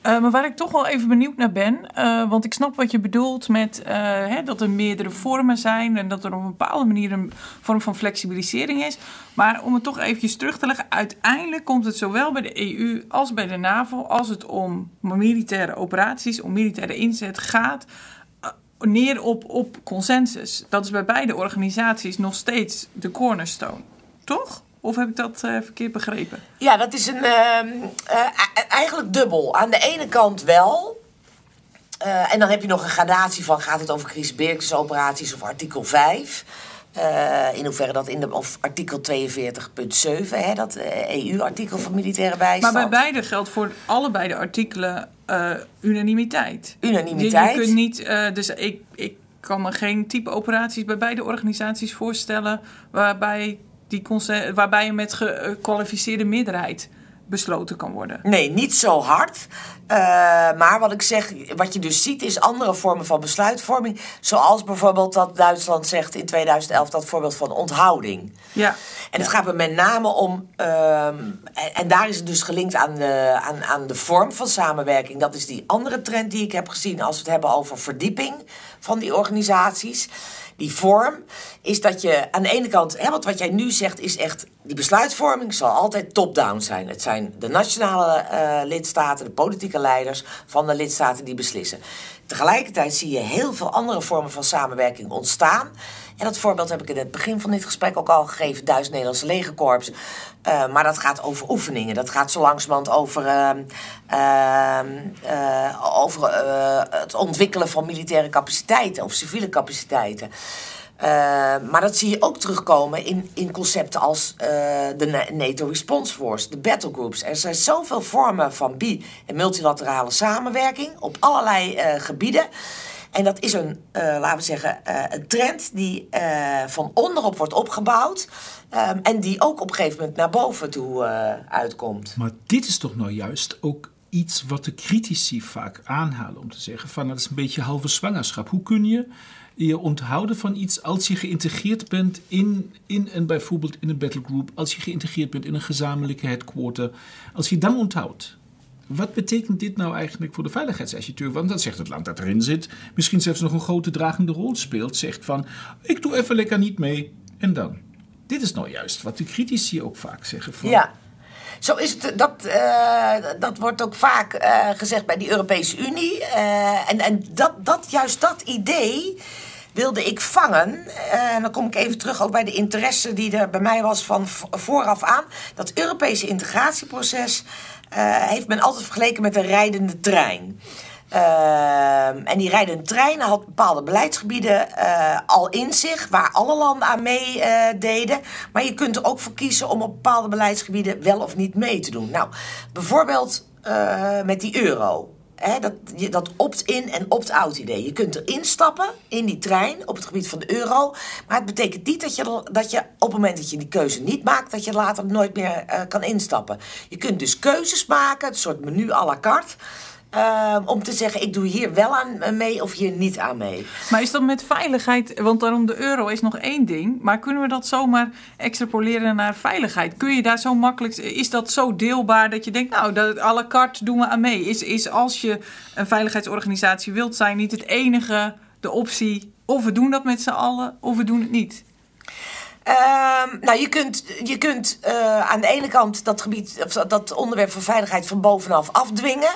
Eh, maar waar ik toch wel even benieuwd naar ben, eh, want ik snap wat je bedoelt met eh, hè, dat er meerdere vormen zijn en dat er op een bepaalde manier een vorm van flexibilisering is. Maar om het toch eventjes terug te leggen, uiteindelijk komt het zowel bij de EU als bij de NAVO, als het om militaire operaties, om militaire inzet gaat, neer op, op consensus. Dat is bij beide organisaties nog steeds de cornerstone, toch? Of heb ik dat eh, verkeerd begrepen? Ja, dat is een, ehm, eh, e- eigenlijk dubbel. Aan de ene kant wel. eh, en dan heb je nog een gradatie van gaat het over crisisbeheersoperaties of artikel 5. Eh, in hoeverre dat in de, of artikel 42.7, hè, dat EU-artikel van militaire bijstand. Maar bij beide geldt voor allebei de artikelen eh, unanimiteit. Unanimiteit. Je, je kunt niet, eh, dus ik, ik kan me geen type operaties bij beide organisaties voorstellen waarbij, die waarbij je met gekwalificeerde meerderheid besloten kan worden. Nee, niet zo hard. Eh, maar wat ik zeg, wat je dus ziet, is andere vormen van besluitvorming. Zoals bijvoorbeeld dat Duitsland zegt in 2011 dat voorbeeld van onthouding. Ja. En het gaat er met name om, ehm, en, en daar is het dus gelinkt aan de, aan, aan de vorm van samenwerking. Dat is die andere trend die ik heb gezien als we het hebben over verdieping van die organisaties. Die vorm is dat je aan de ene kant, hè, want wat jij nu zegt is echt, die besluitvorming zal altijd top-down zijn. Het zijn de nationale eh, lidstaten, de politieke leiders van de lidstaten die beslissen. Tegelijkertijd zie je heel veel andere vormen van samenwerking ontstaan. En dat voorbeeld heb ik in het begin van dit gesprek ook al gegeven, Duits Nederlandse legerkorps. Eh, maar dat gaat over oefeningen. Dat gaat zo langzamerhand over, ehm, ehm, eh, over eh, het ontwikkelen van militaire capaciteiten of civiele capaciteiten. Maar dat zie je ook terugkomen in, in concepten als de Na- NATO Response Force, de battlegroups. Er zijn zoveel vormen van bi- en multilaterale samenwerking op allerlei gebieden. En dat is een, eh, laten we zeggen, eh, een trend die eh, van onderop wordt opgebouwd. ehm, en die ook op een gegeven moment naar boven toe uitkomt. Maar dit is toch nou juist ook iets wat de critici vaak aanhalen om te zeggen van dat is een beetje halve zwangerschap. Hoe kun je je onthouden van iets als je geïntegreerd bent in, in een, bijvoorbeeld in een battlegroup, als je geïntegreerd bent in een gezamenlijke headquarter, als je dan onthoudt. Wat betekent dit nou eigenlijk voor de veiligheidsarchitectuur? Want dan zegt het land dat erin zit, misschien zelfs nog een grote dragende rol speelt, zegt van ik doe even lekker niet mee en dan. Dit is nou juist wat de critici ook vaak zeggen. Van, Ja. Zo is het, dat, eh, dat wordt ook vaak eh, gezegd bij die Europese Unie. Eh, en en dat, dat, juist dat idee wilde ik vangen. Eh, En dan kom ik even terug ook bij de interesse die er bij mij was van vooraf aan. Dat Europese integratieproces eh, heeft men altijd vergeleken met een rijdende trein. Ehm, en die rijdende trein had bepaalde beleidsgebieden eh, al in zich, waar alle landen aan meededen. maar je kunt er ook voor kiezen om op bepaalde beleidsgebieden wel of niet mee te doen. Nou, bijvoorbeeld eh, met die euro. Dat, dat opt-in en opt-out idee. Je kunt erin stappen in die trein op het gebied van de euro. Maar het betekent niet dat je, er- dat je op het moment dat je die keuze niet maakt, dat je later nooit meer eh, kan instappen. Je kunt dus keuzes maken, een soort menu à la carte. Ehm, om te zeggen, ik doe hier wel aan mee of hier niet aan mee. Maar is dat met veiligheid, want daarom de euro is nog één ding, maar kunnen we dat zomaar extrapoleren naar veiligheid? Kun je daar zo makkelijk, is dat zo deelbaar dat je denkt, nou, dat à la carte doen we aan mee? Is, is als je een veiligheidsorganisatie wilt zijn, niet het enige, de optie, of we doen dat met z'n allen, of we doen het niet? Um, nou, je kunt, je kunt uh, aan de ene kant dat, gebied, of dat onderwerp van veiligheid van bovenaf afdwingen.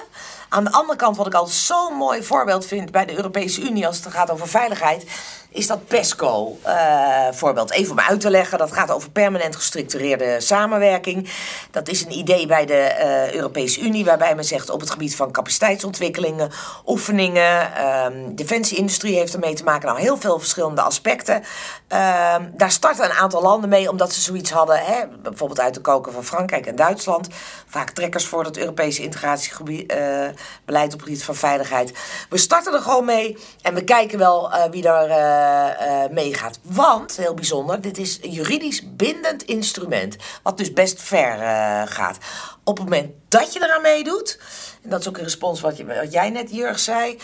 Aan de andere kant, wat ik al zo'n mooi voorbeeld vind bij de Europese Unie als het gaat over veiligheid, is dat PESCO-voorbeeld. Even om uit te leggen, dat gaat over permanent gestructureerde samenwerking. Dat is een idee bij de uh, Europese Unie, waarbij men zegt op het gebied van capaciteitsontwikkelingen, oefeningen, um, defensieindustrie heeft ermee te maken. Nou, heel veel verschillende aspecten. Um, daar starten een aantal landen mee, omdat ze zoiets hadden, hè, bijvoorbeeld uit de koken van Frankrijk en Duitsland. Vaak trekkers voor het Europese integratiebeleid uh, op het gebied van veiligheid. We starten er gewoon mee en we kijken wel wie daar uh, meegaat. Want, heel bijzonder, dit is een juridisch bindend instrument. Wat dus best ver uh, gaat. Op het moment dat je eraan meedoet, en dat is ook een respons wat, je, wat jij net, Jurg, zei.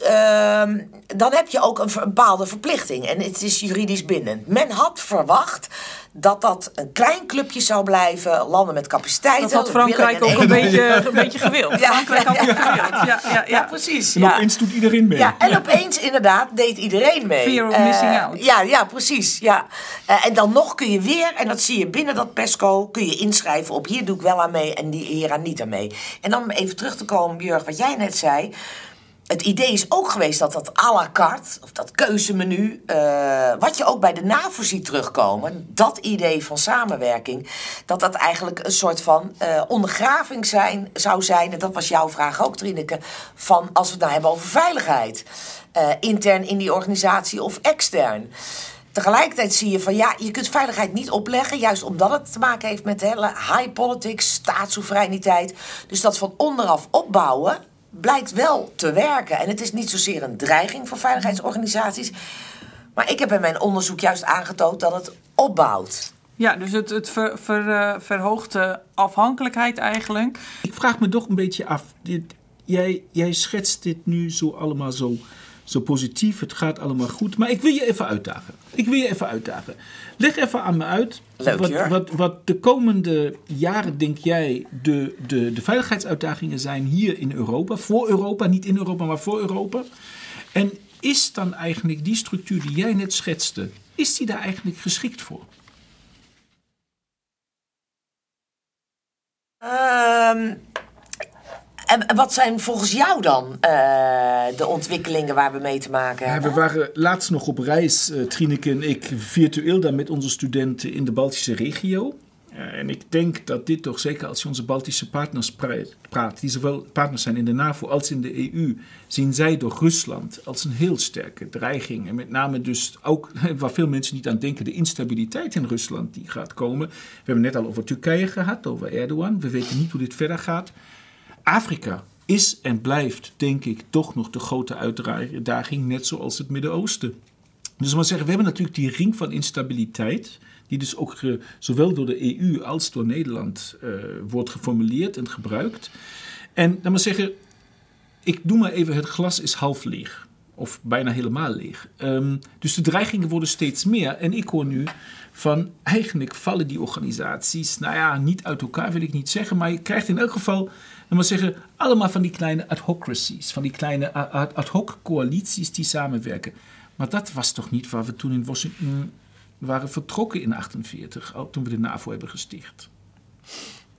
Uh, dan heb je ook een bepaalde verplichting. En het is juridisch bindend. Men had verwacht dat dat een klein clubje zou blijven, landen met capaciteiten. Dat had Frankrijk ook een beetje, een beetje gewild. Ja, Frankrijk had ja, ja, gewild. Ja, ja, ja, precies. En opeens doet iedereen mee. Ja, en opeens inderdaad deed iedereen mee. Fear of uh, missing out. Ja, ja precies. Ja. Uh, en dan nog kun je weer, en dat zie je binnen dat PESCO, kun je inschrijven op hier doe ik wel aan mee en die hier aan niet aan mee. En dan even terug te komen, Jurg, wat jij net zei het idee is ook geweest dat dat à la carte, of dat keuzemenu, uh, wat je ook bij de NAVO ziet terugkomen, dat idee van samenwerking, dat dat eigenlijk een soort van uh, ondergraving zijn, zou zijn, en dat was jouw vraag ook, Trineke, van als we het nou hebben over veiligheid, uh, intern in die organisatie of extern. Tegelijkertijd zie je van ja, je kunt veiligheid niet opleggen, juist omdat het te maken heeft met hele high politics, staatssoevereiniteit. Dus dat van onderaf opbouwen, blijkt wel te werken. En het is niet zozeer een dreiging voor veiligheidsorganisaties. Maar ik heb in mijn onderzoek juist aangetoond dat het opbouwt. Ja, dus het, het ver, ver, uh, verhoogt de afhankelijkheid eigenlijk. Ik vraag me toch een beetje af. Dit, jij, jij schetst dit nu zo allemaal zo, zo positief. Het gaat allemaal goed. Maar ik wil je even uitdagen. Ik wil je even uitdagen. Leg even aan me uit. Leuk, wat, wat, wat, de komende jaren, denk jij, de, de, de veiligheidsuitdagingen zijn hier in Europa? Voor Europa, niet in Europa, maar voor Europa. En is dan eigenlijk die structuur die jij net schetste, is die daar eigenlijk geschikt voor? Um, en wat zijn volgens jou dan uh, de ontwikkelingen waar we mee te maken hebben? Ja, we waren laatst nog op reis, uh, Trineke en ik, virtueel dan met onze studenten in de Baltische regio. Uh, en ik denk dat dit toch, zeker als je onze Baltische partners praat, die zowel partners zijn in de NAVO als in de EU, zien zij door Rusland als een heel sterke dreiging. En met name dus ook, [laughs] waar veel mensen niet aan denken, de instabiliteit in Rusland die gaat komen. We hebben net al over Turkije gehad, over Erdogan. We weten niet hoe dit verder gaat. Afrika is en blijft, denk ik, toch nog de grote uitdaging, net zoals het Midden-Oosten. Dus maar zeggen, we hebben natuurlijk die ring van instabiliteit, die dus ook zowel door de EU als door Nederland uh, wordt geformuleerd en gebruikt. En dan maar zeggen, ik doe maar even, het glas is half leeg. Of bijna helemaal leeg. Um, dus de dreigingen worden steeds meer. En ik hoor nu van eigenlijk vallen die organisaties, nou ja, niet uit elkaar wil ik niet zeggen, maar je krijgt in elk geval maar zeggen, allemaal van die kleine adhocracies, van die kleine ad hoc coalities die samenwerken. Maar dat was toch niet waar we toen in Washington waren vertrokken in 1948, toen we de NAVO hebben gesticht.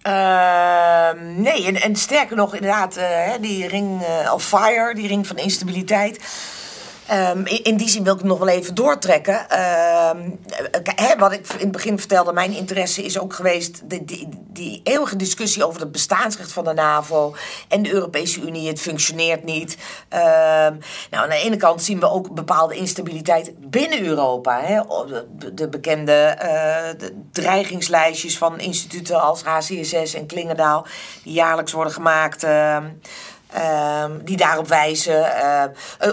Uh, nee, en, sterker nog, inderdaad, uh, die ring uh, of fire, die ring van instabiliteit Um, in, die zin wil ik het nog wel even doortrekken. Um, he, wat ik in het begin vertelde, mijn interesse is ook geweest de, die, die eeuwige discussie over het bestaansrecht van de NAVO en de Europese Unie. Het functioneert niet. Um, nou, aan de ene kant zien we ook bepaalde instabiliteit binnen Europa. De, de, bekende de dreigingslijstjes van instituten als HCSS en Klingendaal, die jaarlijks worden gemaakt. Die daarop wijzen. Uh,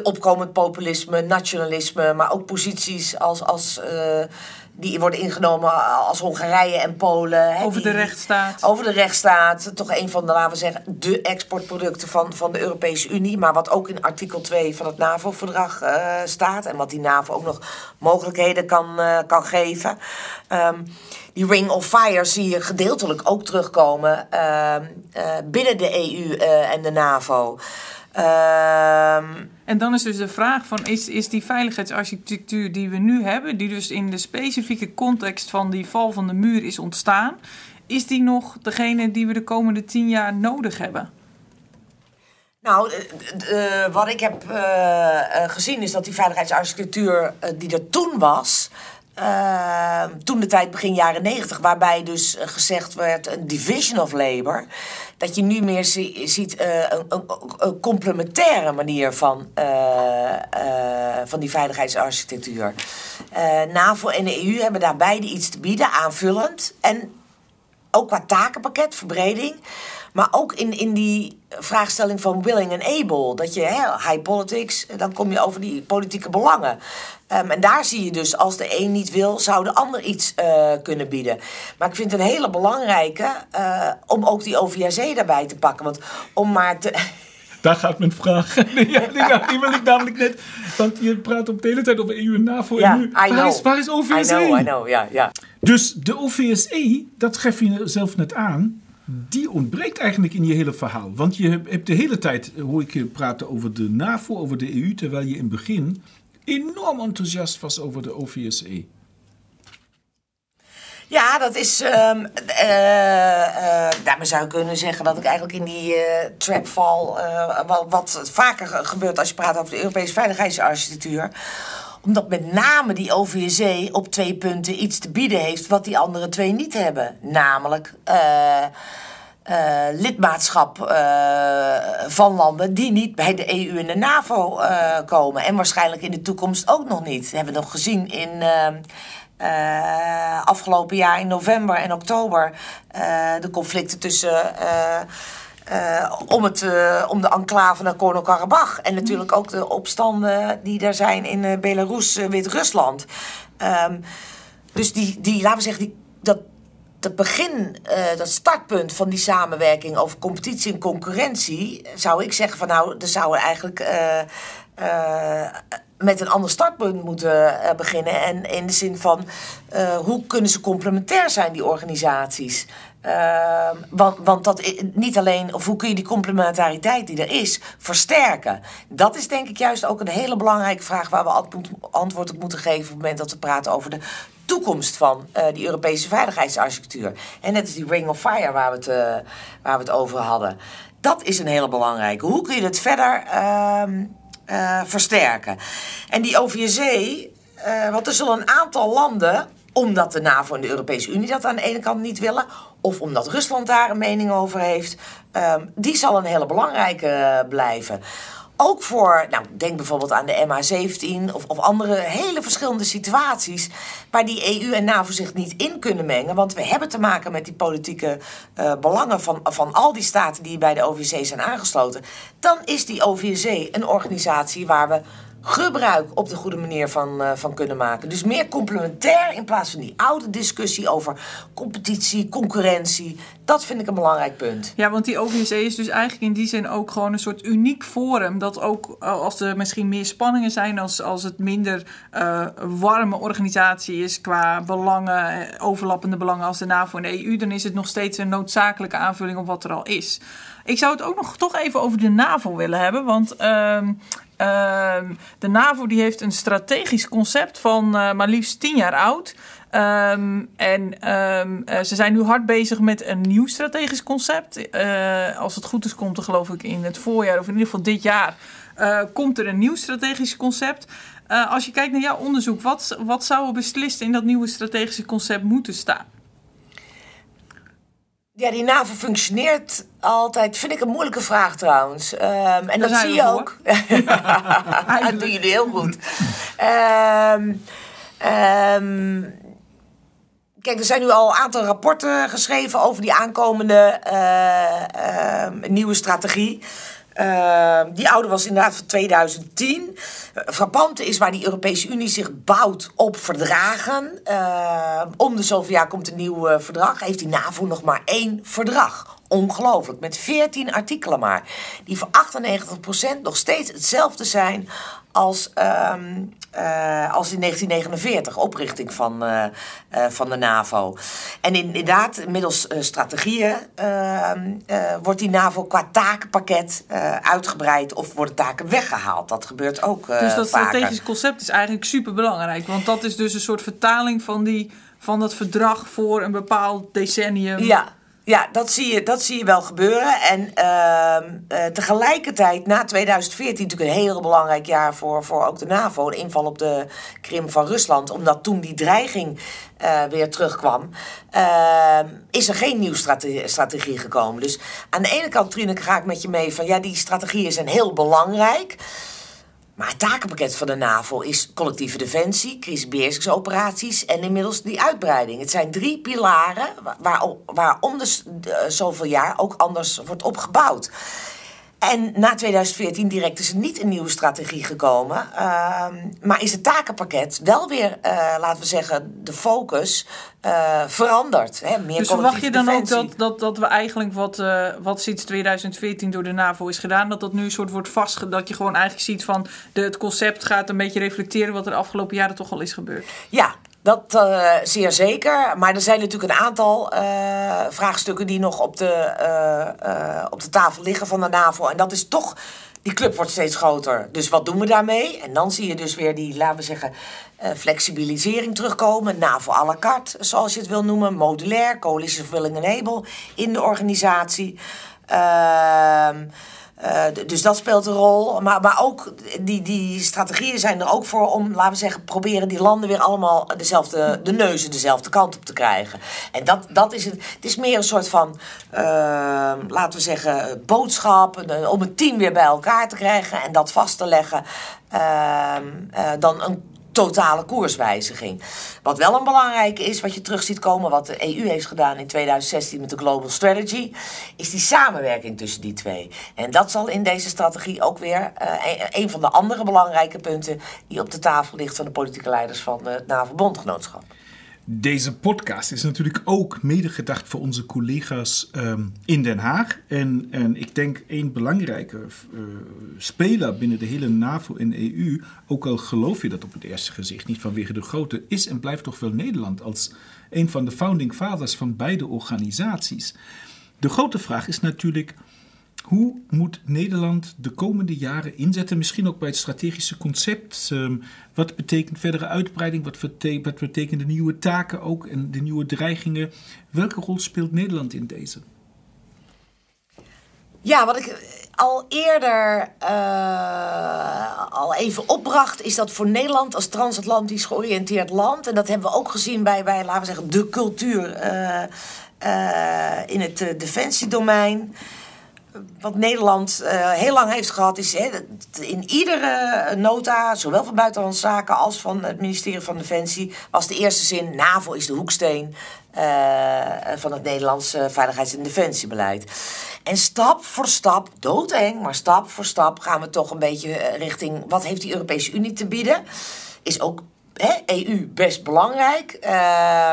opkomend populisme, nationalisme, maar ook posities als, als uh, die worden ingenomen als Hongarije en Polen. hè, Over de rechtsstaat. Over de rechtsstaat. Toch een van de, laten we zeggen, de exportproducten van, van de Europese Unie. Maar wat ook in artikel 2 van het NAVO-verdrag eh, staat. En wat die NAVO ook nog mogelijkheden kan, eh, kan geven. Ehm, die Ring of Fire zie je gedeeltelijk ook terugkomen ehm, eh, binnen de EU en de NAVO. Ehm, En dan is dus de vraag van, is, is die veiligheidsarchitectuur die we nu hebben, die dus in de specifieke context van die val van de muur is ontstaan, is die nog degene die we de komende tien jaar nodig hebben? Nou, eh, eh, wat ik heb eh, gezien is dat die veiligheidsarchitectuur die er toen was. toen de tijd begin jaren negentig, waarbij dus gezegd werd een division of labor. Dat je nu meer zie- ziet eh, een, een, complementaire manier van, eh, eh, van die veiligheidsarchitectuur. NAVO en de EU hebben daar beide iets te bieden, aanvullend. En ook qua takenpakket, verbreding. Maar ook in, in die vraagstelling van willing and able. Dat je, hè, high politics, dan kom je over die politieke belangen. Ehm, en daar zie je dus, als de een niet wil, zou de ander iets eh, kunnen bieden. Maar ik vind het een hele belangrijke eh, om ook die OVSE daarbij te pakken. Want om maar te... [laughs] Daar gaat mijn vraag. [laughs] ja, die, [laughs] die wil ik namelijk net. Want je praat op de hele tijd over EU en NAVO. Ja, en nu, is, waar is OVSE? I know, I know, ja, ja. Dus de OVSE, dat geef je zelf net aan, die ontbreekt eigenlijk in je hele verhaal. Want je hebt- de hele tijd, eh, hoor ik je praten over de NAVO, over de EU, terwijl je in het begin enorm enthousiast was over de OVSE. Ja, dat is. ehm eh, eh, daarmee zou ik kunnen zeggen dat ik eigenlijk in die trap val. wat, wat vaker ge- gebeurt als je praat over de Europese veiligheidsarchitectuur. Omdat met name die OVSE op twee punten iets te bieden heeft wat die andere twee niet hebben. Namelijk. eh, eh, lidmaatschap eh, van landen die niet bij de EU en de NAVO komen. En waarschijnlijk in de toekomst ook nog niet. Dat hebben we nog gezien in afgelopen jaar in november en oktober. de conflicten tussen. Eh, om, het, eh, om de enclave Nagorno-Karabakh. En natuurlijk ook de opstanden die er zijn in eh, Belarus, Wit-Rusland. Ehm, dus die, die, laten we zeggen, die, dat, dat begin, dat startpunt van die samenwerking over competitie en concurrentie, zou ik zeggen van nou, er zouden eigenlijk met een ander startpunt moeten beginnen. En in de zin van hoe kunnen ze complementair zijn, die organisaties? Ehm, want, want dat niet alleen, of hoe kun je die complementariteit die er is, versterken? Dat is denk ik juist ook een hele belangrijke vraag waar we ant- antwoord op moeten geven op het moment dat we praten over de toekomst van eh, die Europese veiligheidsarchitectuur. En net als die Ring of Fire waar we het, eh, waar we het over hadden. Dat is een hele belangrijke. Hoe kun je het verder ehm, eh, versterken? En die OVSE, want er zullen een aantal landen, omdat de NAVO en de Europese Unie dat aan de ene kant niet willen, of omdat Rusland daar een mening over heeft, ehm, die zal een hele belangrijke eh, blijven. Ook voor, nou, denk bijvoorbeeld aan de MH17 of, of andere hele verschillende situaties waar die EU en NAVO zich niet in kunnen mengen. Want we hebben te maken met die politieke eh, belangen van, van al die staten die bij de OVC zijn aangesloten. Dan is die OVC een organisatie waar we gebruik op de goede manier van, eh, van kunnen maken. Dus meer complementair in plaats van die oude discussie over competitie, concurrentie. Dat vind ik een belangrijk punt. Ja, want die OVSE is dus eigenlijk in die zin ook gewoon een soort uniek forum. Dat ook eh, als er misschien meer spanningen zijn, als, als het minder eh, warme organisatie is qua belangen, overlappende belangen als de NAVO en de EU, dan is het nog steeds een noodzakelijke aanvulling op wat er al is. Ik zou het ook nog toch even over de NAVO willen hebben, want ehm, ehm, de NAVO die heeft een strategisch concept van eh, maar liefst tien jaar oud. Ehm, en eh, ze zijn nu hard bezig met een nieuw strategisch concept. Eh, als het goed is, komt er geloof ik in het voorjaar, of in ieder geval dit jaar, komt er een nieuw strategisch concept. Als je kijkt naar jouw onderzoek, wat, wat zou er beslist in dat nieuwe strategische concept moeten staan? Ja, die NAVO functioneert altijd, vind ik een moeilijke vraag trouwens. Ehm, en Daar dat zie je voor. ook. [laughs] dat doen jullie heel goed. Ehm, ehm, kijk, er zijn nu al een aantal rapporten geschreven over die aankomende eh, nieuwe strategie. Uh, die oude was inderdaad van 2010. Uh, frappante is waar die Europese Unie zich bouwt op verdragen. Uh, om de zoveel jaar komt een nieuw verdrag. Heeft die NAVO nog maar één verdrag. Ongelooflijk, met 14 artikelen maar. Die voor 98% nog steeds hetzelfde zijn als, um, uh, als in 1949, oprichting van, uh, uh, van de NAVO. En inderdaad, middels strategieën ehm, wordt die NAVO qua takenpakket uitgebreid of worden taken weggehaald. Dat gebeurt ook. dus dat vaker. strategische concept is eigenlijk super belangrijk, want dat is dus een soort vertaling van, die, van dat verdrag voor een bepaald decennium. Ja. Ja, dat zie je, dat zie je wel gebeuren. En uh, tegelijkertijd, na 2014, natuurlijk een heel belangrijk jaar voor, voor ook de NAVO, de inval op de Krim van Rusland, omdat toen die dreiging uh, weer terugkwam, uh, is er geen nieuwe strategie gekomen. Dus aan de ene kant, Trine, ga ik met je mee van ja, die strategieën zijn heel belangrijk. Maar het takenpakket van de NAVO is collectieve defensie, crisisbeheersingsoperaties en inmiddels die uitbreiding. Het zijn drie pilaren waar, waar om de, de, zoveel jaar ook anders wordt opgebouwd. En na 2014 direct is er niet een nieuwe strategie gekomen. Uh, maar is het takenpakket wel weer, uh, laten we zeggen, de focus uh, veranderd. Hè? Meer dus verwacht je dan defensie. ook dat, dat, dat we eigenlijk wat, uh, wat sinds 2014 door de NAVO is gedaan, dat dat nu een soort wordt vastgedaan? Dat je gewoon eigenlijk ziet van de, het concept gaat een beetje reflecteren wat er de afgelopen jaren toch al is gebeurd? Ja, dat uh, zeer zeker. Maar er zijn natuurlijk een aantal uh, vraagstukken die nog op de, uh, op de tafel liggen van de NAVO. En dat is toch. Die club wordt steeds groter. Dus wat doen we daarmee? En dan zie je dus weer die, laten we zeggen, flexibilisering terugkomen. NAVO à la carte, zoals je het wil noemen. Modulair, Coalition of Willing and Able in de organisatie. Ehm, uh, dus dat speelt een rol. Maar, maar ook die, die strategieën zijn er ook voor om, laten we zeggen, proberen die landen weer allemaal dezelfde, de neuzen dezelfde kant op te krijgen. En dat, dat is het. Het is meer een soort van, uh, laten we zeggen, boodschap om het team weer bij elkaar te krijgen en dat vast te leggen. Uh, dan een totale koerswijziging. Wat wel een belangrijke is, wat je terug ziet komen, wat de EU heeft gedaan in 2016 met de Global Strategy, is die samenwerking tussen die twee. En dat zal in deze strategie ook weer uh, een van de andere belangrijke punten die op de tafel ligt van de politieke leiders van het NAVO-bondgenootschap. Deze podcast is natuurlijk ook mede gedacht voor onze collega's um, in Den Haag. En, en ik denk een belangrijke uh, speler binnen de hele NAVO en EU, ook al geloof je dat op het eerste gezicht niet vanwege de grootte, is en blijft toch wel Nederland als een van de founding fathers van beide organisaties. De grote vraag is natuurlijk hoe moet Nederland de komende jaren inzetten? Misschien ook bij het strategische concept. Um, wat betekent verdere uitbreiding? Wat, wat de nieuwe taken ook en de nieuwe dreigingen? Welke rol speelt Nederland in deze? Ja, wat ik al eerder uh, al even opbracht, is dat voor Nederland als transatlantisch georiënteerd land, en dat hebben we ook gezien bij, bij laten we zeggen, de cultuur uh, in het defensiedomein wat Nederland uh, heel lang heeft gehad, is hè, in iedere nota, zowel van Buitenlandse Zaken als van het ministerie van Defensie, was de eerste zin: NAVO is de hoeksteen uh, van het Nederlandse veiligheids- en defensiebeleid. En stap voor stap, doodeng, maar stap voor stap gaan we toch een beetje richting wat heeft die Europese Unie te bieden. Is ook hè, EU best belangrijk. Uh,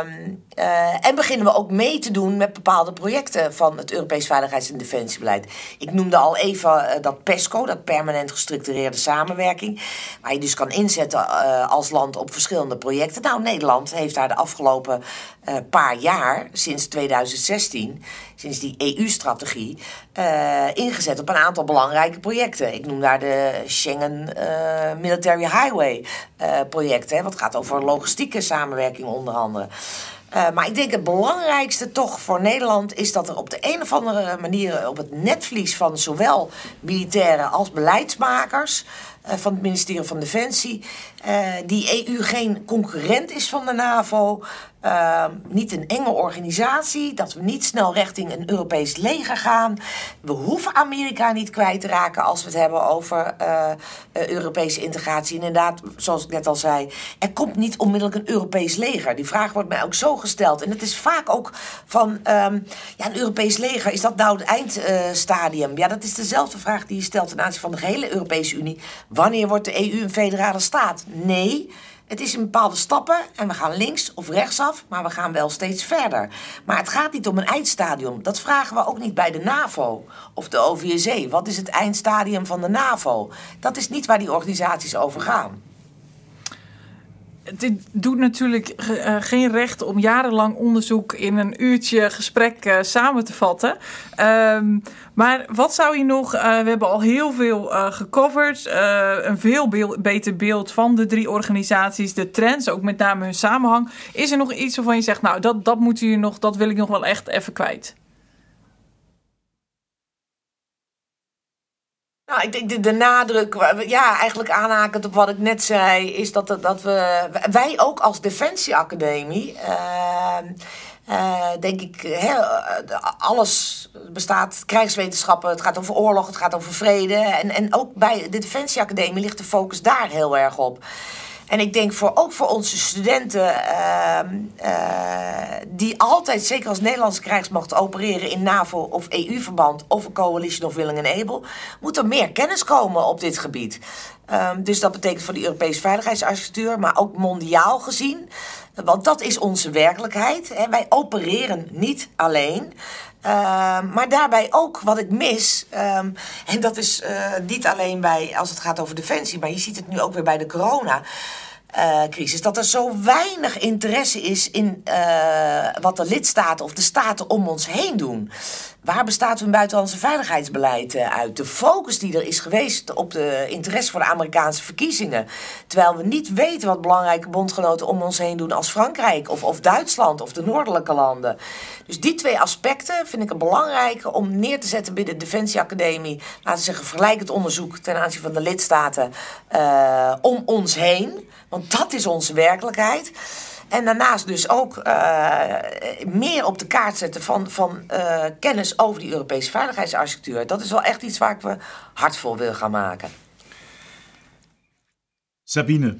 uh, en beginnen we ook mee te doen met bepaalde projecten van het Europees Veiligheids- en Defensiebeleid. Ik noemde al even uh, dat PESCO, dat permanent gestructureerde samenwerking. Waar je dus kan inzetten uh, als land op verschillende projecten. Nou, Nederland heeft daar de afgelopen paar jaar, sinds 2016, sinds die EU-strategie, ingezet op een aantal belangrijke projecten. Ik noem daar de Schengen Military Highway project, hè, wat gaat over logistieke samenwerking onder andere. Uh, maar ik denk het belangrijkste toch voor Nederland is dat er op de een of andere manier op het netvlies van zowel militairen als beleidsmakers van het ministerie van Defensie. die EU geen concurrent is van de NAVO. Ehm, niet een enge organisatie, dat we niet snel richting een Europees leger gaan. We hoeven Amerika niet kwijt te raken als we het hebben over uh, Europese integratie. Inderdaad, zoals ik net al zei, er komt niet onmiddellijk een Europees leger. Die vraag wordt mij ook zo gesteld. En het is vaak ook van, um, ja, een Europees leger, is dat nou het eindstadium? Ja, dat is dezelfde vraag die je stelt ten aanzien van de hele Europese Unie. Wanneer wordt de EU een federale staat? Nee. Het is in bepaalde stappen en we gaan links of rechtsaf, maar we gaan wel steeds verder. Maar het gaat niet om een eindstadium. Dat vragen we ook niet bij de NAVO of de OVSE. Wat is het eindstadium van de NAVO? Dat is niet waar die organisaties over gaan dit doet natuurlijk uh, geen recht om jarenlang onderzoek in een uurtje gesprek uh, samen te vatten. Um, maar wat zou je nog, uh, we hebben al heel veel gecoverd, een veel beter beeld van de drie organisaties, de trends, ook met name hun samenhang. Is er nog iets waarvan je zegt, nou dat, dat moet je nog, dat wil ik nog wel echt even kwijt? Nou, ik denk de, de nadruk, ja, eigenlijk aanhakend op wat ik net zei, is dat, dat we, wij ook als Defensieacademie, uh, denk ik, alles bestaat, krijgswetenschappen, het gaat over oorlog, het gaat over vrede. En, en ook bij de Defensieacademie ligt de focus daar heel erg op. En ik denk voor, ook voor onze studenten, uh, uh, die altijd, zeker als Nederlandse krijgsmacht, opereren in NAVO of EU-verband of een coalition of willing and able, moet er meer kennis komen op dit gebied. Um, dus dat betekent voor de Europese veiligheidsarchitectuur, maar ook mondiaal gezien. Want dat is onze werkelijkheid. Hè. Wij opereren niet alleen. Uh, maar daarbij ook wat ik mis, um, en dat is uh, niet alleen bij als het gaat over defensie, maar je ziet het nu ook weer bij de corona. Uh, crisis, dat er zo weinig interesse is in uh, wat de lidstaten of de staten om ons heen doen. Waar bestaat hun buitenlandse veiligheidsbeleid uh, uit? De focus die er is geweest op de interesse voor de Amerikaanse verkiezingen. Terwijl we niet weten wat belangrijke bondgenoten om ons heen doen als Frankrijk of, of Duitsland of de noordelijke landen. Dus die twee aspecten vind ik het belangrijke om neer te zetten binnen de Defensieacademie. Laten we zeggen, vergelijkend onderzoek ten aanzien van de lidstaten om ons heen. Want dat is onze werkelijkheid. En daarnaast dus ook uh, meer op de kaart zetten van, van uh, kennis over die Europese veiligheidsarchitectuur. Dat is wel echt iets waar ik me hard voor wil gaan maken. Sabine,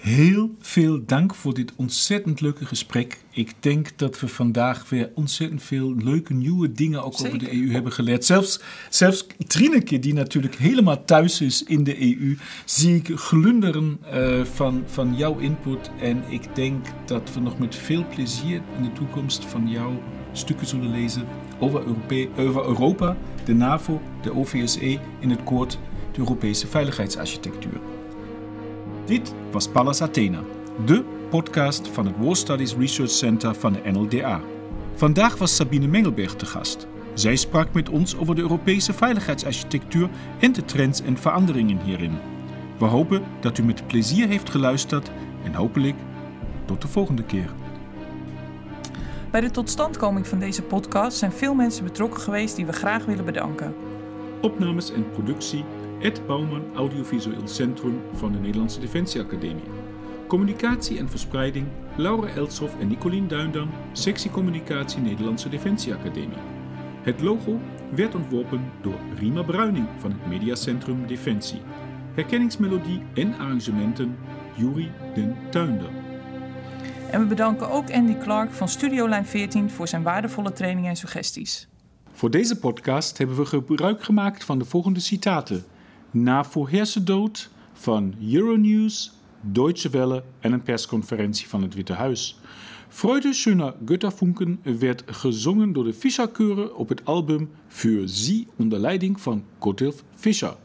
Heel veel dank voor dit ontzettend leuke gesprek. Ik denk dat we vandaag weer ontzettend veel leuke nieuwe dingen ook over de EU hebben geleerd. Zelfs, zelfs Trineke, die natuurlijk helemaal thuis is in de EU, zie ik glunderen uh, van, van jouw input. En ik denk dat we nog met veel plezier in de toekomst van jouw stukken zullen lezen over, Europe over Europa, de NAVO, de OVSE in het kort de Europese veiligheidsarchitectuur. Dit was Pallas Athena, de podcast van het War Studies Research Center van de NLDA. Vandaag was Sabine Mengelberg te gast. Zij sprak met ons over de Europese veiligheidsarchitectuur en de trends en veranderingen hierin. We hopen dat u met plezier heeft geluisterd en hopelijk tot de volgende keer. Bij de totstandkoming van deze podcast zijn veel mensen betrokken geweest die we graag willen bedanken. Opnames en productie Ed Bouwman Audiovisueel Centrum van de Nederlandse Defensieacademie. Communicatie en verspreiding Laura Elshoff en Nicolien Duindam, sectie Communicatie Nederlandse Defensieacademie. Het logo werd ontworpen door Rima Bruining van het Mediacentrum Defensie. Herkenningsmelodie en arrangementen Juri den Tuinder. En we bedanken ook Andy Clark van Studiolijn 14 voor zijn waardevolle trainingen en suggesties. Voor deze podcast hebben we gebruik gemaakt van de volgende citaten na dood van Euronews, Deutsche Welle en een persconferentie van het Witte Huis. Freude schöner Götterfunken werd gezongen door de Fischer-Chöre op het album Für Sie onder leiding van Gotthilf Fischer.